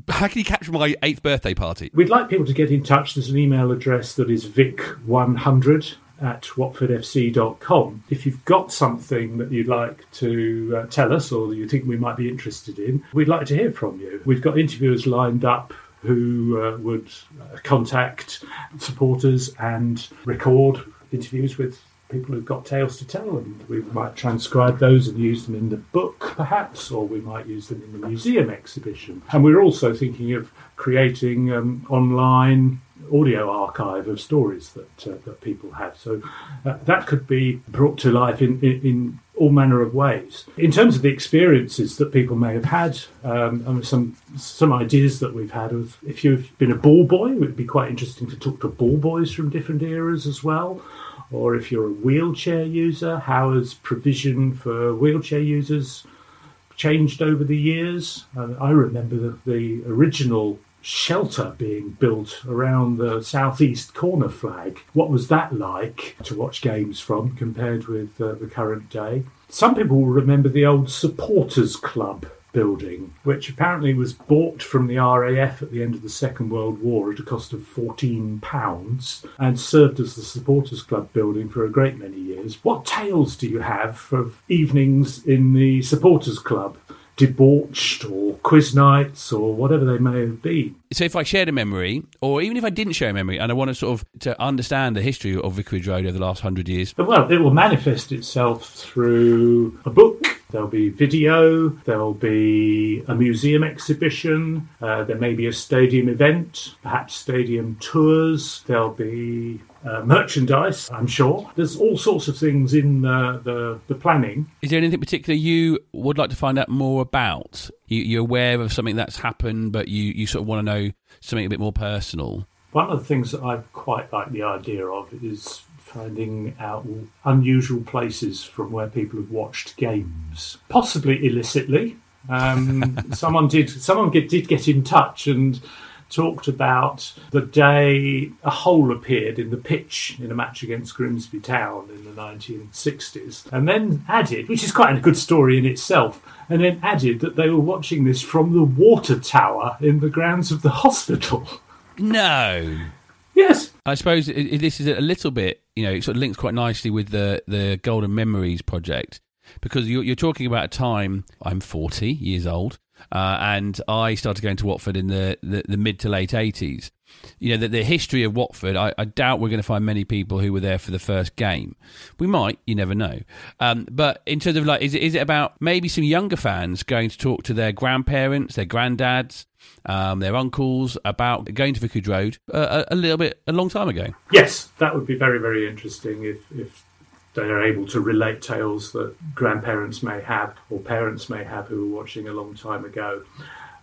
How can you capture my eighth birthday party? We'd like people to get in touch. There's an email address that is vic100 at watfordfc.com. If you've got something that you'd like to uh, tell us or that you think we might be interested in, we'd like to hear from you. We've got interviewers lined up who uh, would uh, contact supporters and record interviews with people who've got tales to tell, and we might transcribe those and use them in the book, perhaps, or we might use them in the museum exhibition. And we're also thinking of creating um, online audio archive of stories that uh, that people have. So uh, that could be brought to life in, in, in, all manner of ways. In terms of the experiences that people may have had, um, some some ideas that we've had of if you've been a ball boy, it would be quite interesting to talk to ball boys from different eras as well or if you're a wheelchair user, how has provision for wheelchair users changed over the years? Uh, I remember the, the, original shelter being built around the southeast corner flag. What was that like to watch games from compared with uh, the current day? Some people will remember the old supporters club building, which apparently was bought from the RAF at the end of the Second World War at a cost of £14 and served as the Supporters Club building for a great many years. What tales do you have of evenings in the Supporters Club? debauched or quiz nights or whatever they may have been. So if I shared a memory, or even if I didn't share a memory, and I want to sort of to understand the history of Vicarage Road over the last hundred years, well, it will manifest itself through a book. There'll be video. There'll be a museum exhibition. Uh, there may be a stadium event, perhaps stadium tours. There'll be uh, merchandise, I'm sure. There's all sorts of things in the, the, the, planning. Is there anything particular you would like to find out more about? You, you're aware of something that's happened, but you, you sort of want to know something a bit more personal? One of the things that I quite like the idea of is finding out unusual places from where people have watched games, possibly illicitly. Um, [LAUGHS] someone did someone get, did get in touch and talked about the day a hole appeared in the pitch in a match against Grimsby Town in the 1960s, and then added, which is quite a good story in itself, and then added that they were watching this from the water tower in the grounds of the hospital. No. Yes. I suppose this is a little bit, you know, it sort of links quite nicely with the, the Golden Memories project because you're, you're talking about a time, I'm 40 years old, uh, and I started going to Watford in the, the, the mid to late 80s. You know, the, the history of Watford, I, I doubt we're going to find many people who were there for the first game. We might, you never know. Um, but in terms of like, is it, is it about maybe some younger fans going to talk to their grandparents, their granddads, um, their uncles about going to Vicarage Road uh, a, a little bit, a long time ago? Yes, that would be very, very interesting if, if they are able to relate tales that grandparents may have or parents may have who were watching a long time ago.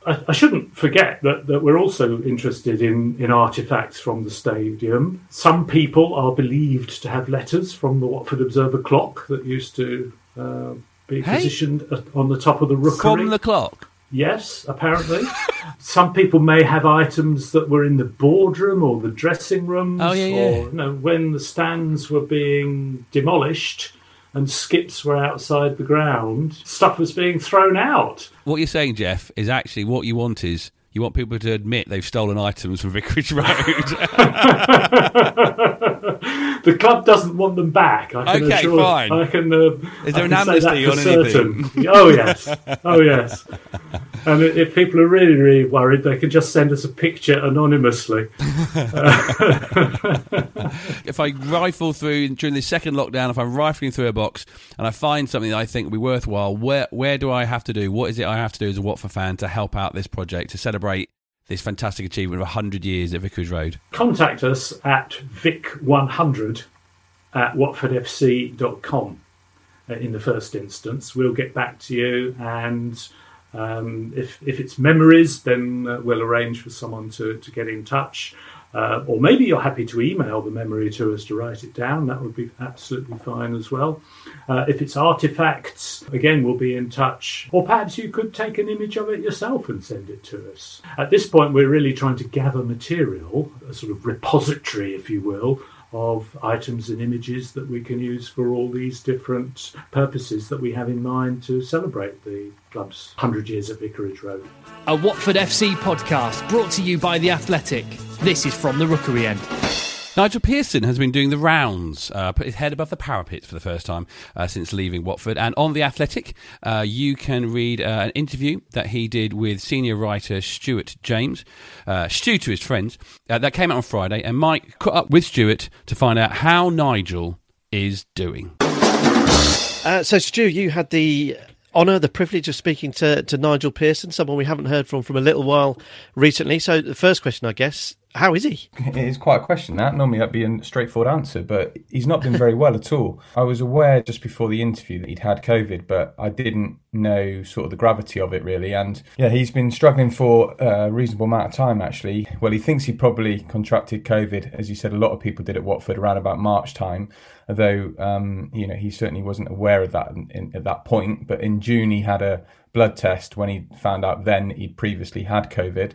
I, I shouldn't forget that, that we're also interested in, in artefacts from the stadium. Some people are believed to have letters from the Watford Observer clock that used to uh, be Hey? positioned on the top of the rookery. From the clock. Yes, apparently. Some people may have items that were in the boardroom or the dressing rooms. Oh, yeah, or, yeah. You know, when the stands were being demolished and skips were outside the ground, stuff was being thrown out. What you're saying, Geoff, is actually what you want is you want people to admit they've stolen items from Vicarage Road. [LAUGHS] [LAUGHS] [LAUGHS] the club doesn't want them back. I can Okay, assure, fine. I can. Uh, Is there I an can say that amnesty for on certain. anything? Oh yes, oh yes. And if people are really, really worried, they can just send us a picture anonymously. [LAUGHS] if I rifle through during the second lockdown, if I'm rifling through a box and I find something that I think will be worthwhile, where where do I have to do? What is it I have to do as a Watford fan to help out this project to celebrate this fantastic achievement of 100 years at Vicarage Road? contact us at vic100 at watfordfc.com uh, in the first instance. We'll get back to you, and um, if, if it's memories, then uh, we'll arrange for someone to, to get in touch. Uh, or maybe you're happy to email the memory to us to write it down. That would be absolutely fine as well. Uh, if it's artifacts, again, we'll be in touch. Or perhaps you could take an image of it yourself and send it to us. At this point, we're really trying to gather material, a sort of repository, if you will, of items and images that we can use for all these different purposes that we have in mind to celebrate the club's 100 years at Vicarage Road. A Watford FC podcast brought to you by The Athletic. This is from the Rookery End. Nigel Pearson has been doing the rounds, uh, put his head above the parapet for the first time uh, since leaving Watford. And on The Athletic, uh, you can read uh, an interview that he did with senior writer Stuart James, uh, Stu to his friends. Uh, that came out on Friday, and Mike caught up with Stuart to find out how Nigel is doing. So, Stu, you had the honour, the privilege of speaking to, to Nigel Pearson, someone we haven't heard from from a little while recently. So, the first question, I guess, how is he? It is quite a question, that. Normally that'd be a straightforward answer, but he's not been very well at all. I was aware just before the interview that he'd had COVID, but I didn't know sort of the gravity of it really. And yeah, he's been struggling for a reasonable amount of time actually. Well, he thinks he probably contracted COVID, as you said, a lot of people did at Watford around about March time. Although, um, you know, he certainly wasn't aware of that in, in, at that point. But in June, he had a blood test when he found out then he'd previously had COVID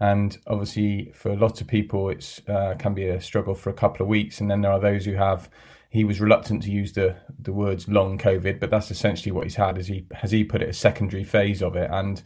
and obviously for lots of people it's uh, can be a struggle for a couple of weeks. And then there are those who have he was reluctant to use the the words long covid but that's essentially what he's had as he has he put it a secondary phase of it? And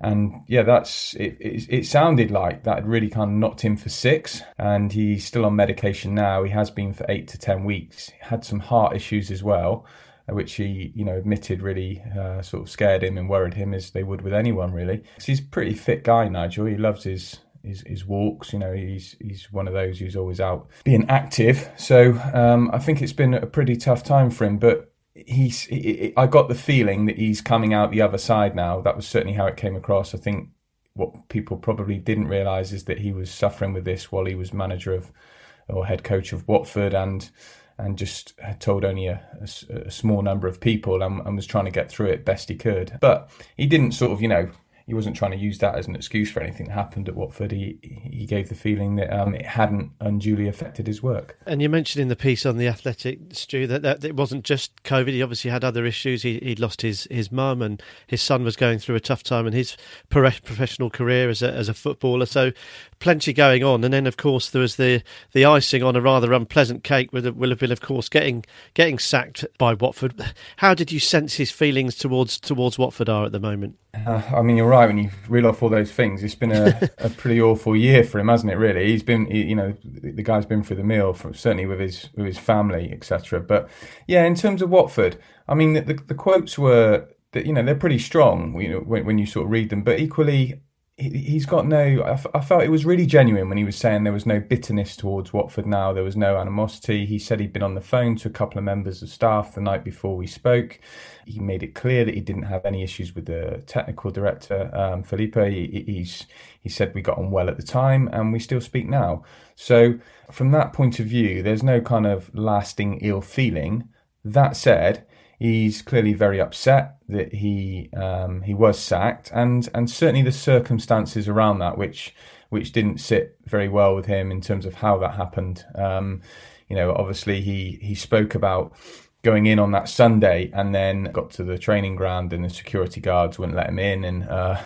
and yeah that's it, it, it sounded like that really kind of knocked him for six. And he's still on medication now. He has been for eight to ten weeks. Had some heart issues as well which he, you know, admitted really uh, sort of scared him and worried him as they would with anyone really. he's a pretty fit guy, Nigel. He loves his his, his walks. You know, he's he's one of those who's always out being active. So um, I think it's been a pretty tough time for him, but. He's. he- I got the feeling that he's coming out the other side now. That was certainly how it came across. I think what people probably didn't realise is that he was suffering with this while he was manager of or head coach of Watford and and just had told only a small number of people and, and was trying to get through it best he could. But he didn't sort of, you know, he wasn't trying to use that as an excuse for anything that happened at Watford. He he gave the feeling that um, it hadn't unduly affected his work. And you mentioned in the piece on the Athletic, Stu, that, that it wasn't just COVID. He obviously had other issues. He, he'd lost his, his mum, and his son was going through a tough time in his professional career as a, as a footballer. So plenty going on, and then of course there was the the icing on a rather unpleasant cake. With will have been, of course, getting getting sacked by Watford. How did you sense his feelings towards towards Watford are at the moment? Uh, I mean, you're right when you reel off all those things. It's been a, a pretty awful year for him, hasn't it? Really, he's been, you know, the guy's been through the from, certainly with his with his family, etc. But yeah, in terms of Watford, I mean, the, the, the quotes were that you know they're pretty strong, you know, when, when you sort of read them. But equally, he's got no. I, felt it was really genuine when he was saying there was no bitterness towards Watford now. There was no animosity. He said he'd been on the phone to a couple of members of staff the night before we spoke. He made it clear that he didn't have any issues with the technical director, um, Filippo. He, he's he said we got on well at the time, and we still speak now. So from that point of view, there's no kind of lasting ill feeling. That said he's clearly very upset that he um, he was sacked, and and certainly the circumstances around that, which which didn't sit very well with him in terms of how that happened. Um, you know, obviously he he spoke about going in on that Sunday and then got to the training ground and the security guards wouldn't let him in and. Uh,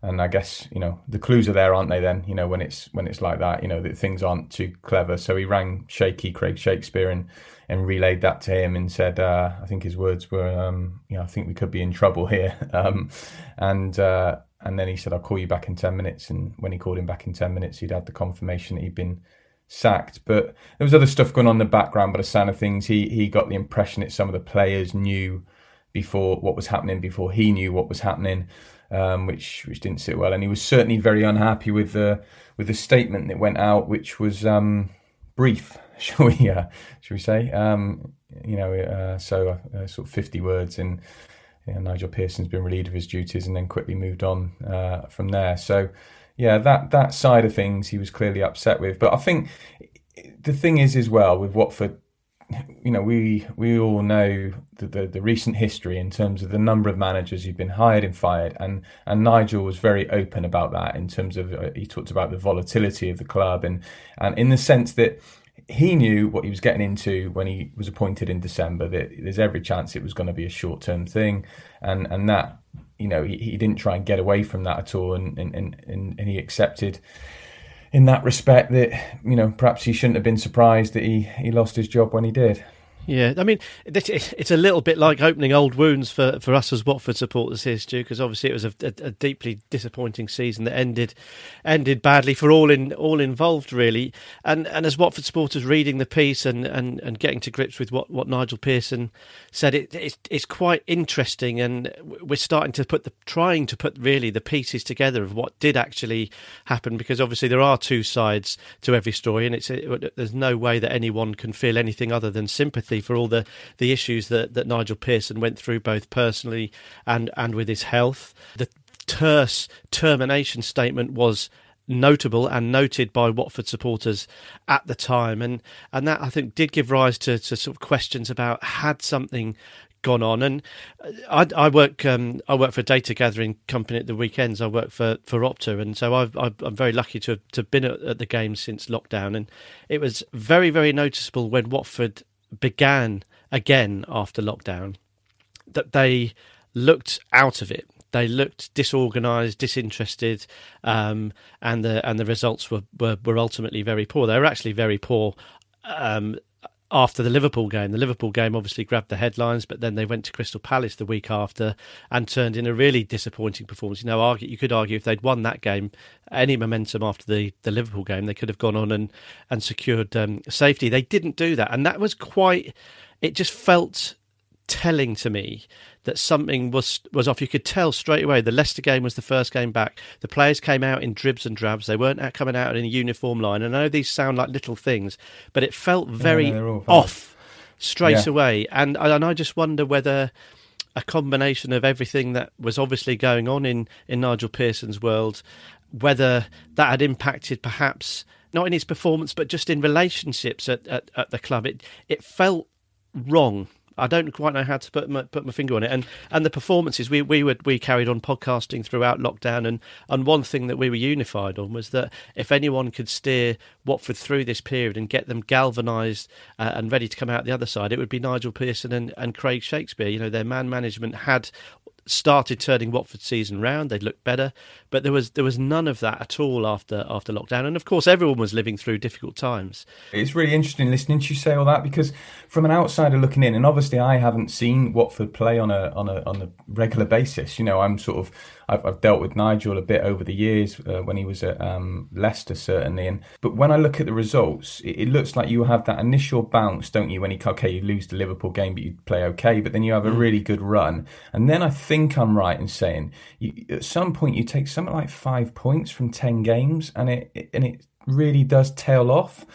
and I guess you know the clues are there, aren't they? Then you know when it's when it's like that, you know that things aren't too clever. So he rang Shaky Craig Shakespeare and and relayed that to him and said, uh, I think his words were, um, you know, I think we could be in trouble here. [LAUGHS] um, and uh, and then he said, I'll call you back in 10 minutes. And when he called him back in 10 minutes, he'd had the confirmation that he'd been sacked. But there was other stuff going on in the background, by the sound of things, he, he got the impression that some of the players knew before what was happening, before he knew what was happening. Um, which which didn't sit well, and he was certainly very unhappy with the with the statement that went out, which was um, brief [LAUGHS] shall we? Uh, shall we say? Um, you know, uh, so uh, sort of fifty words, and you know, Nigel Pearson's been relieved of his duties, and then quickly moved on uh, from there. So, yeah, that that side of things he was clearly upset with. But I think the thing is, as well, with Watford, you know, we we all know the, the, the, recent history in terms of the number of managers who've been hired and fired, and and Nigel was very open about that in terms of uh, he talked about the volatility of the club and and in the sense that he knew what he was getting into when he was appointed in December. That there's every chance it was going to be a short term thing, and and that you know he, he didn't try and get away from that at all, and and, and, and he accepted in that respect that you know perhaps he shouldn't have been surprised that he he lost his job when he did. Yeah, I mean, it's a little bit like opening old wounds for, for us as Watford supporters here, Stu, because obviously it was a, a, deeply disappointing season that ended ended badly for all in all involved, really. And and as Watford supporters reading the piece and, and, and getting to grips with what, what Nigel Pearson said, it, it's, it's quite interesting, and we're starting to put the trying to put really the pieces together of what did actually happen, because obviously there are two sides to every story, and it's it, there's no way that anyone can feel anything other than sympathy for all the, the issues that, that Nigel Pearson went through, both personally and, and with his health. The terse termination statement was notable and noted by Watford supporters at the time, and and that I think did give rise to, to sort of questions about had something gone on. And I, I work um, I work for a data gathering company at the weekends. I work for, for Opta, and so I've, i am very lucky to have, to have been at, at the game since lockdown. And it was very very noticeable when Watford began again after lockdown that they looked out of it. They looked disorganised, disinterested, um, and the and the results were, were, were ultimately very poor. They were actually very poor um, after the Liverpool game. The Liverpool game obviously grabbed the headlines, but then they went to Crystal Palace the week after and turned in a really disappointing performance. You know, argue, you could argue if they'd won that game, any momentum after the, the Liverpool game, they could have gone on and and secured um, safety. They didn't do that, and that was quite. It just felt telling to me that something was was off. You could tell straight away. The Leicester game was the first game back. The players came out in dribs and drabs. They weren't coming out in a uniform line. And I know these sound like little things, but it felt very yeah, off straight yeah. away. And and I just wonder whether a combination of everything that was obviously going on in in Nigel Pearson's world, whether that had impacted perhaps not in his performance, but just in relationships at, at, at the club. It it felt wrong I don't quite know how to put my, put my finger on it. And and the performances we we would we carried on podcasting throughout lockdown, and and one thing that we were unified on was that if anyone could steer Watford through this period and get them galvanised uh, and ready to come out the other side, it would be Nigel Pearson and, and Craig Shakespeare. You know, their man management had started turning Watford's season round. They'd looked better, but there was there was none of that at all after after lockdown. And of course, everyone was living through difficult times. It's really interesting listening to you say all that because from an outsider looking in, and obviously I haven't seen Watford play on a on a on a regular basis. You know, I'm sort of I've, I've dealt with Nigel a bit over the years uh, when he was at um, Leicester certainly, and but when I look at the results, it, it, looks like you have that initial bounce, don't you? When you okay, you lose the Liverpool game, but you play okay, but then you have a mm. really good run, and then I think I'm right in saying you, at some point you take something like five points from ten games, and it and it really does tail off.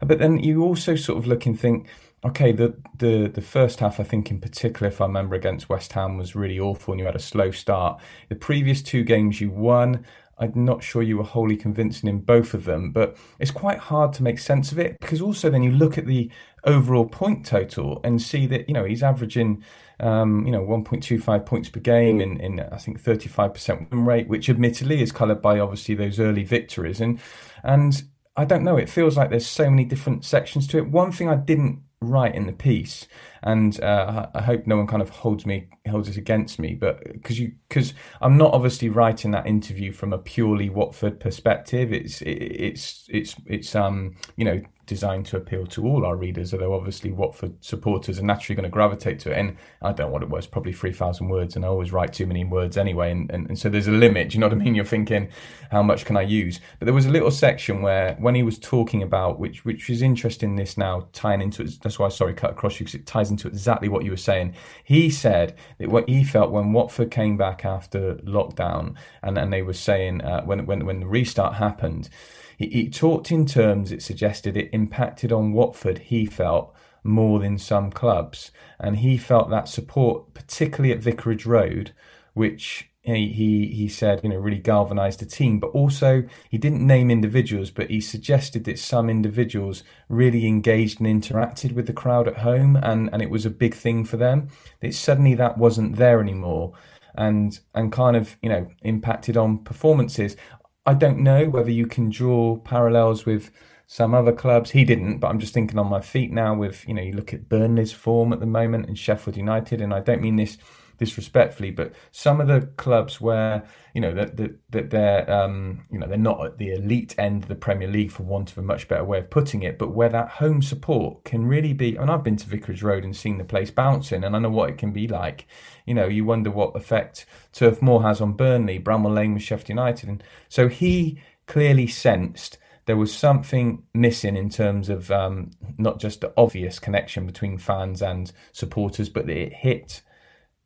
But then you also sort of look and think okay, the, the the first half, I think in particular, if I remember against West Ham, was really awful, and you had a slow start. The previous two games you won. I'm not sure you were wholly convincing in both of them, but it's quite hard to make sense of it because also then you look at the overall point total and see that you know he's averaging um, you know 1.25 points per game in, in I think 35% win rate, which admittedly is coloured by obviously those early victories and and I don't know. It feels like there's so many different sections to it. One thing I didn't write in the piece, and uh, I hope no one kind of holds me holds it against me. But because you because I'm not obviously writing that interview from a purely Watford perspective. It's it, it's it's it's um you know designed to appeal to all our readers, although obviously Watford supporters are naturally going to gravitate to it. And I don't know what it was, probably 3,000 words, and I always write too many words anyway. And, and, and, so there's a limit, you know what I mean? You're thinking, how much can I use? But there was a little section where, when he was talking about, which which is interesting, this now tying into it, that's why, sorry, cut across you, because it ties into exactly what you were saying. He said that what he felt when Watford came back after lockdown, and, and they were saying, uh, when, when, when the restart happened, he, he talked in terms it suggested it impacted on Watford, he felt, more than some clubs. And he felt that support, particularly at Vicarage Road, which he, he, said, you know, really galvanised the team. But also, he didn't name individuals, but he suggested that some individuals really engaged and interacted with the crowd at home, and, and it was a big thing for them. That suddenly that wasn't there anymore, and and kind of you know impacted on performances. I don't know whether you can draw parallels with some other clubs. He didn't, but I'm just thinking on my feet now with, you know, you look at Burnley's form at the moment and Sheffield United, and I don't mean this disrespectfully, but some of the clubs where you know that that, they're um, you know they're not at the elite end of the Premier League for want of a much better way of putting it, but where that home support can really be. And I've been to Vicarage Road and seen the place bouncing, and I know what it can be like. You know, you wonder what effect Turf Moor has on Burnley, Bramall Lane with Sheffield United, and so he clearly sensed there was something missing in terms of um, not just the obvious connection between fans and supporters, but that it hit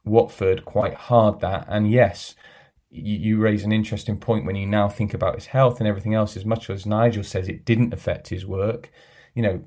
Watford quite hard that. And yes, you, you raise an interesting point when you now think about his health and everything else. As much as Nigel says it didn't affect his work, you know,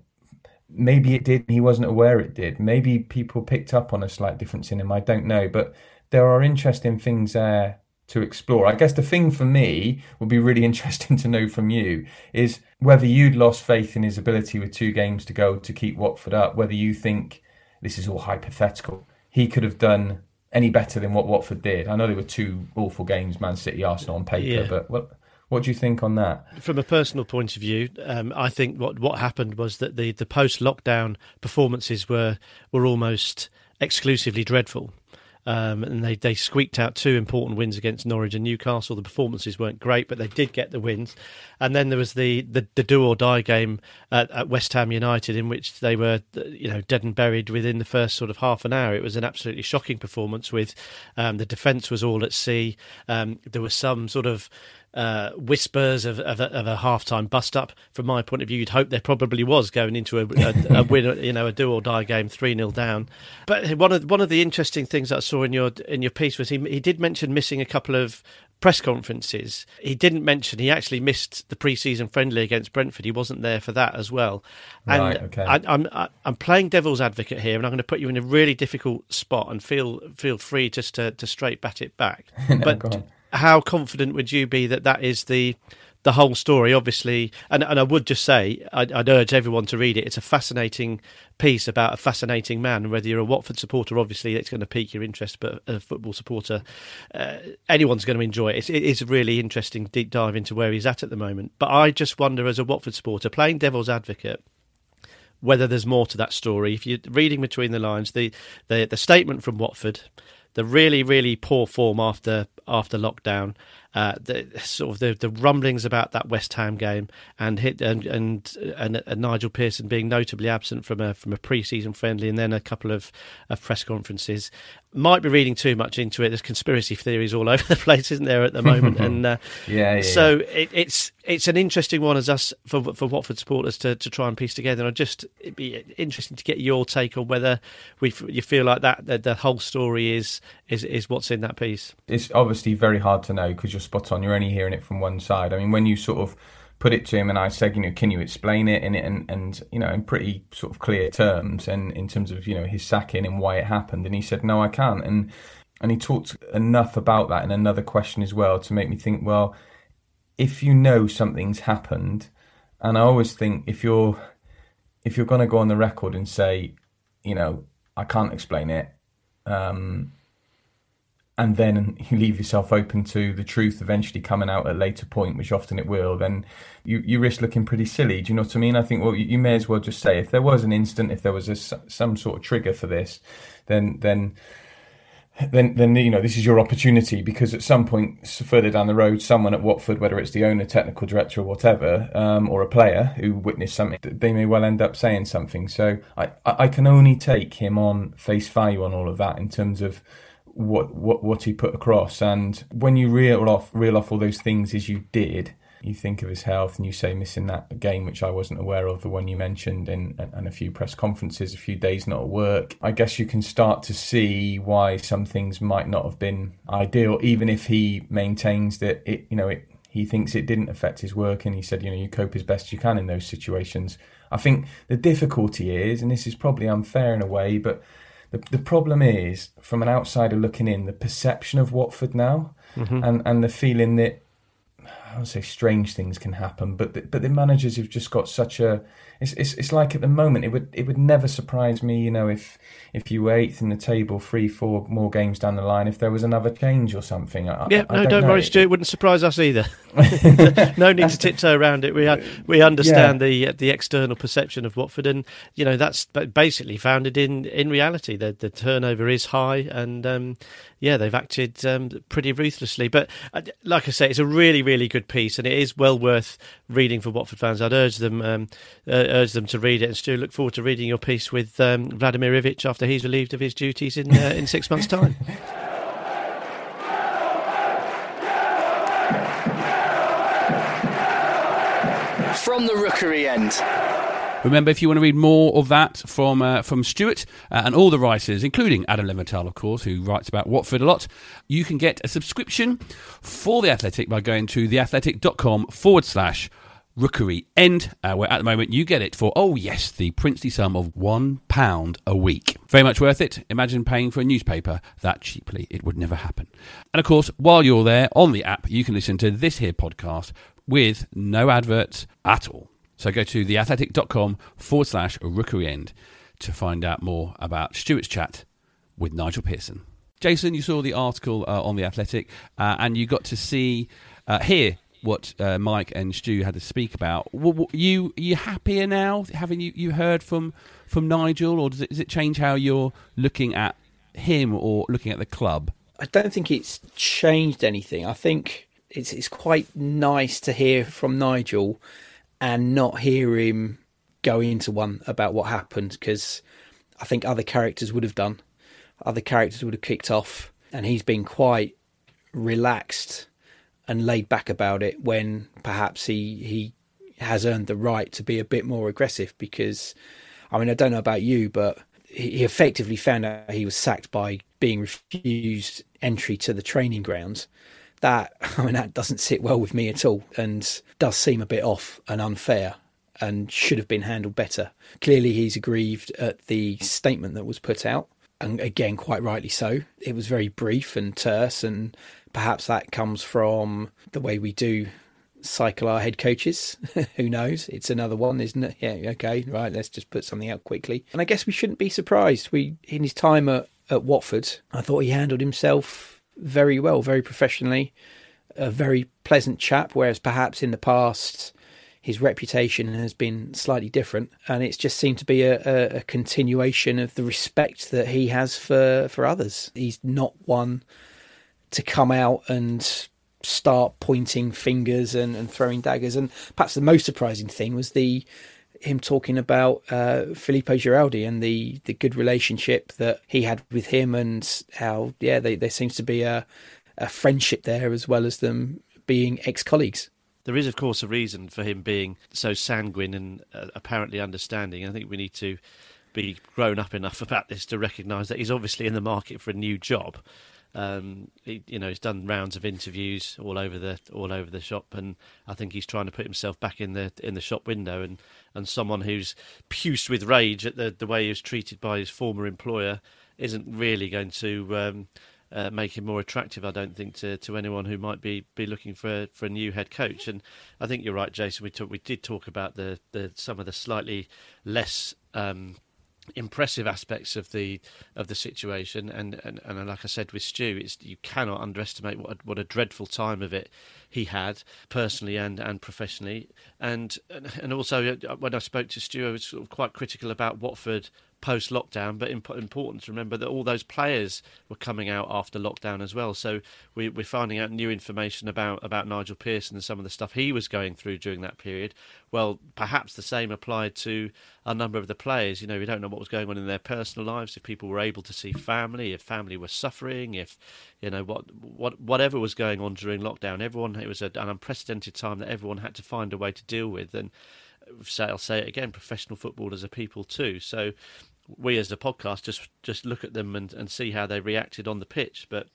maybe it did. He wasn't aware it did. Maybe people picked up on a slight difference in him. I don't know, but there are interesting things there to explore. I guess the thing for me would be really [LAUGHS] interesting to know from you is whether you'd lost faith in his ability with two games to go to keep Watford up, whether you think this is all hypothetical he could have done any better than what Watford did. I know there were two awful games, Man City, Arsenal on paper, yeah. but what what do you think on that? From a personal point of view, um, I think what what happened was that the, the post lockdown performances were were almost exclusively dreadful. Um, and they, they squeaked out two important wins against Norwich and Newcastle. The performances weren't great, but they did get the wins. And then there was the, the, the do or die game at, at, West Ham United, in which they were you know dead and buried within the first sort of half an hour. It was an absolutely shocking performance. With um, the defence was all at sea. Um, there was some sort of uh, whispers of, of, a, of a half-time bust-up. From my point of view, you'd hope there probably was going into a, a, a [LAUGHS] win, you know, a do-or-die game, three 0 down. But one of one of the interesting things that I saw in your in your piece was he he did mention missing a couple of press conferences. He didn't mention he actually missed the pre-season friendly against Brentford. He wasn't there for that as well. And right, okay. I, I'm I'm playing devil's advocate here, and I'm going to put you in a really difficult spot. And feel feel free just to to straight bat it back. [LAUGHS] no, but how confident would you be that that is the the whole story, obviously, and, and I would just say, I'd, I'd, urge everyone to read it. It's a fascinating piece about a fascinating man. Whether you're a Watford supporter, obviously, it's going to pique your interest, but a football supporter, uh, anyone's going to enjoy it. It's, it is a really interesting deep dive into where he's at at the moment. But I just wonder, as a Watford supporter, playing devil's advocate, whether there's more to that story. If you're reading between the lines, the the, the statement from Watford the really really poor form after after lockdown, uh, the sort of the, the rumblings about that West Ham game, and hit and and, and, and Nigel Pearson being notably absent from a from a pre-season friendly, and then a couple of, of press conferences. Might be reading too much into it. There's conspiracy theories all [LAUGHS] over the place, isn't there, at the moment? [LAUGHS] and uh, yeah, yeah, so it, it's it's an interesting one as us for for Watford supporters to, to try and piece together. And I just it'd be interesting to get your take on whether we you feel like that the, the whole story is is is what's in that piece. It's obviously very hard to know because you're spot on. You're only hearing it from one side. I mean, when you sort of put it to him and I said, you know, can you explain it in and and you know in pretty sort of clear terms and in terms of you know his sacking and why it happened, and he said, no, I can't, and and he talked enough about that in another question as well to make me think, well, if you know something's happened, and I always think if you're if you're going to go on the record and say, you know, I can't explain it. Um, and then you leave yourself open to the truth eventually coming out at a later point, which often it will, then you, you risk looking pretty silly. Do you know what I mean? I think well, you, may as well just say if there was an instant, if there was a, some sort of trigger for this, then then then then you know this is your opportunity because at some point further down the road, someone at Watford, whether it's the owner, technical director, or whatever, um, or a player who witnessed something, they may well end up saying something. So I I can only take him on face value on all of that in terms of what what what he put across. And when you reel off reel off all those things as you did, you think of his health and you say missing that game, which I wasn't aware of, the one you mentioned, in, and a few press conferences, a few days not at work. I guess you can start to see why some things might not have been ideal, even if he maintains that it, you know, it. He thinks it didn't affect his work, and he said, you know, you cope as best you can in those situations. I think the difficulty is, and this is probably unfair in a way, but the, the problem is, from an outsider looking in, the perception of Watford now, Mm-hmm. and and the feeling that I would say strange things can happen, but the, but the managers have just got such a. It's, it's it's like at the moment it would it would never surprise me, you know, if if you were eighth in the table, three four more games down the line, if there was another change or something. I, Yeah, I no, don't, don't, worry, Stu. It wouldn't surprise us either. [LAUGHS] [LAUGHS] no need to tiptoe around it. We uh, we understand the the external perception of Watford, and you know that's basically founded in in reality. The the turnover is high, and um, yeah, they've acted um, pretty ruthlessly. But uh, like I say, it's a really really good piece, and it is well worth reading for Watford fans. I'd urge them um, uh, urge them to read it. And Stu, look forward to reading your piece with um, Vladimir Ivic after he's relieved of his duties in uh, in six months' time. [LAUGHS] From the rookery end. Remember, if you want to read more of that from uh, from Stuart uh, and all the writers, including Adam Leventhal, of course, who writes about Watford a lot, you can get a subscription for The Athletic by going to theathletic.com forward slash rookery end, uh, where at the moment you get it for, oh yes, the princely sum of £1 a week. Very much worth it. Imagine paying for a newspaper that cheaply. It would never happen. And of course, while you're there on the app, you can listen to this here podcast with no adverts at all. So go to theathletic.com forward slash rookery end to find out more about Stuart's chat with Nigel Pearson. Jason, you saw the article uh, on The Athletic uh, and you got to see, uh, hear what uh, Mike and Stu had to speak about. W- w- you you happier now, having you, you heard from, from Nigel, or does it, does it change how you're looking at him or looking at the club? I don't think it's changed anything. I think it's it's quite nice to hear from Nigel and not hear him go into one about what happened because I think other characters would have done. Other characters would have kicked off, and he's been quite relaxed and laid back about it when perhaps he he has earned the right to be a bit more aggressive because I mean I don't know about you but he effectively found out he was sacked by being refused entry to the training grounds that [LAUGHS] I mean that doesn't sit well with me at all and does seem a bit off and unfair and should have been handled better. Clearly he's aggrieved at the statement that was put out and again quite rightly so. It was very brief and terse and perhaps that comes from the way we do cycle our head coaches. [LAUGHS] Who knows? It's another one, isn't it? Yeah, okay, right, let's just put something out quickly. And I guess we shouldn't be surprised. We in his time at, at Watford, I thought he handled himself very well, very professionally, a very pleasant chap, whereas perhaps in the past his reputation has been slightly different, and it's just seemed to be a, a, continuation of the respect that he has for for others. He's not one to come out and start pointing fingers and, and throwing daggers. And perhaps the most surprising thing was the him talking about uh, Filippo Giraldi and the, the good relationship that he had with him, and how yeah, they, there seems to be a, a friendship there as well as them being ex colleagues. There is, of course, a reason for him being so sanguine and uh, apparently understanding. I think we need to be grown up enough about this to recognise that he's obviously in the market for a new job. Um, he, you know, he's done rounds of interviews all over the all over the shop, and I think he's trying to put himself back in the in the shop window. And, and someone who's puced with rage at the the way he was treated by his former employer isn't really going to um, uh, make him more attractive. I don't think to, to anyone who might be, be looking for for a new head coach. And I think you're right, Jason. We talk, we did talk about the, the some of the slightly less. Um, impressive aspects of the of the situation. And, and and like I said with Stu it's you cannot underestimate what a, what a dreadful time of it he had personally and and professionally. And and also uh, when I spoke to Stu I was sort of quite critical about Watford post lockdown, but imp- important to remember that all those players were coming out after lockdown as well. So we, are finding out new information about, about Nigel Pearson and some of the stuff he was going through during that period. Well, perhaps the same applied to a number of the players. You know, we don't know what was going on in their personal lives, if people were able to see family, if family were suffering, if, you know, what, what whatever was going on during lockdown. Everyone, it was an unprecedented time that everyone had to find a way to deal with. And I'll say it again, professional footballers are people too. So we as a podcast just just look at them and, and see how they reacted on the pitch, but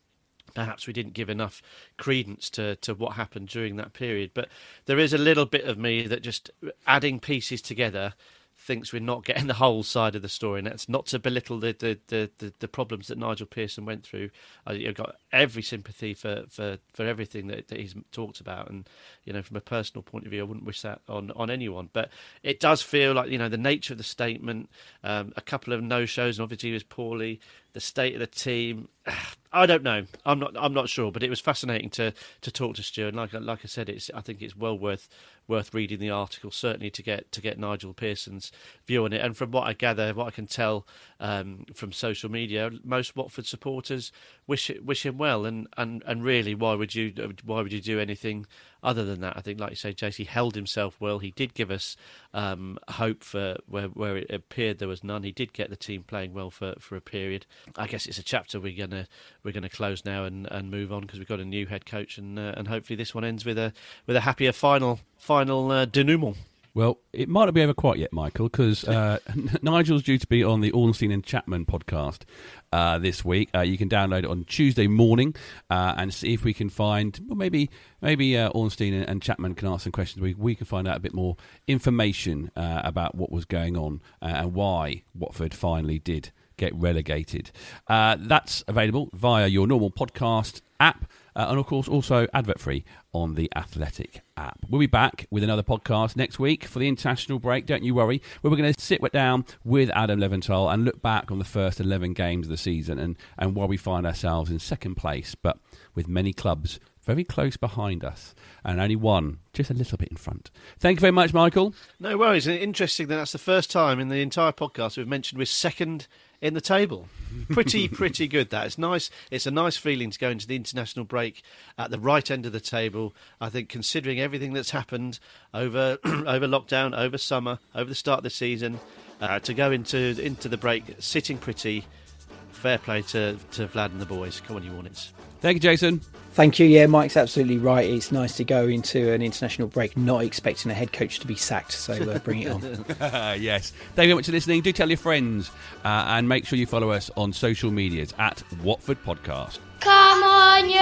perhaps we didn't give enough credence to, to what happened during that period. But there is a little bit of me that just adding pieces together thinks we're not getting the whole side of the story, and that's not to belittle the the, the, the, the problems that Nigel Pearson went through. I've got every sympathy for, for, for everything that, that he's talked about, and you know, from a personal point of view, I wouldn't wish that on, on anyone. But it does feel like you know the nature of the statement, um, a couple of no shows, and obviously he was poorly the state of the team. [SIGHS] I don't know. I'm not. I'm not sure. But it was fascinating to to talk to Stuart. And like like I said, it's. I think it's well worth worth reading the article. Certainly to get to get Nigel Pearson's view on it. And from what I gather, what I can tell um, from social media, most Watford supporters wish wish him well. And, and, and really, why would you why would you do anything other than that? I think, like you say, JC held himself well. He did give us um, hope for where where it appeared there was none. He did get the team playing well for, for a period. I guess it's a chapter we're gonna we're gonna close now and, and move on because we've got a new head coach and uh, and hopefully this one ends with a with a happier final final uh, denouement. Well, it might not be over quite yet, Michael, because uh, [LAUGHS] Nigel's due to be on the Ornstein and Chapman podcast uh, this week. Uh, you can download it on Tuesday morning uh, and see if we can find, well, maybe maybe uh, Ornstein and, and, Chapman can ask some questions. We, we can find out a bit more information uh, about what was going on and why Watford finally did get relegated. that's available via your normal podcast app. Uh, and of course, also advert free on the Athletic app. We'll be back with another podcast next week for the international break. Don't you worry. Where we're going to sit down with Adam Leventhal and look back on the first 11 games of the season and, and why we find ourselves in second place, but with many clubs very close behind us and only one just a little bit in front. Thank you very much, Michael. No worries. Interesting that that's the first time in the entire podcast we've mentioned we're second in the table. Pretty, [LAUGHS] pretty good. That it's nice. It's a nice feeling to go into the international break at the right end of the table. I think, considering everything that's happened over [CLEARS THROAT] over lockdown, over summer, over the start of the season, uh, to go into into the break sitting pretty. Fair play to to Vlad and the boys. Come on, you Hornets. Thank you, Jason. Thank you. Yeah, Mike's absolutely right. It's nice to go into an international break not expecting a head coach to be sacked. So uh, bring it on. [LAUGHS] yes. Thank you very much for listening. Do tell your friends uh, and make sure you follow us on social medias at Watford Podcast. Come on, you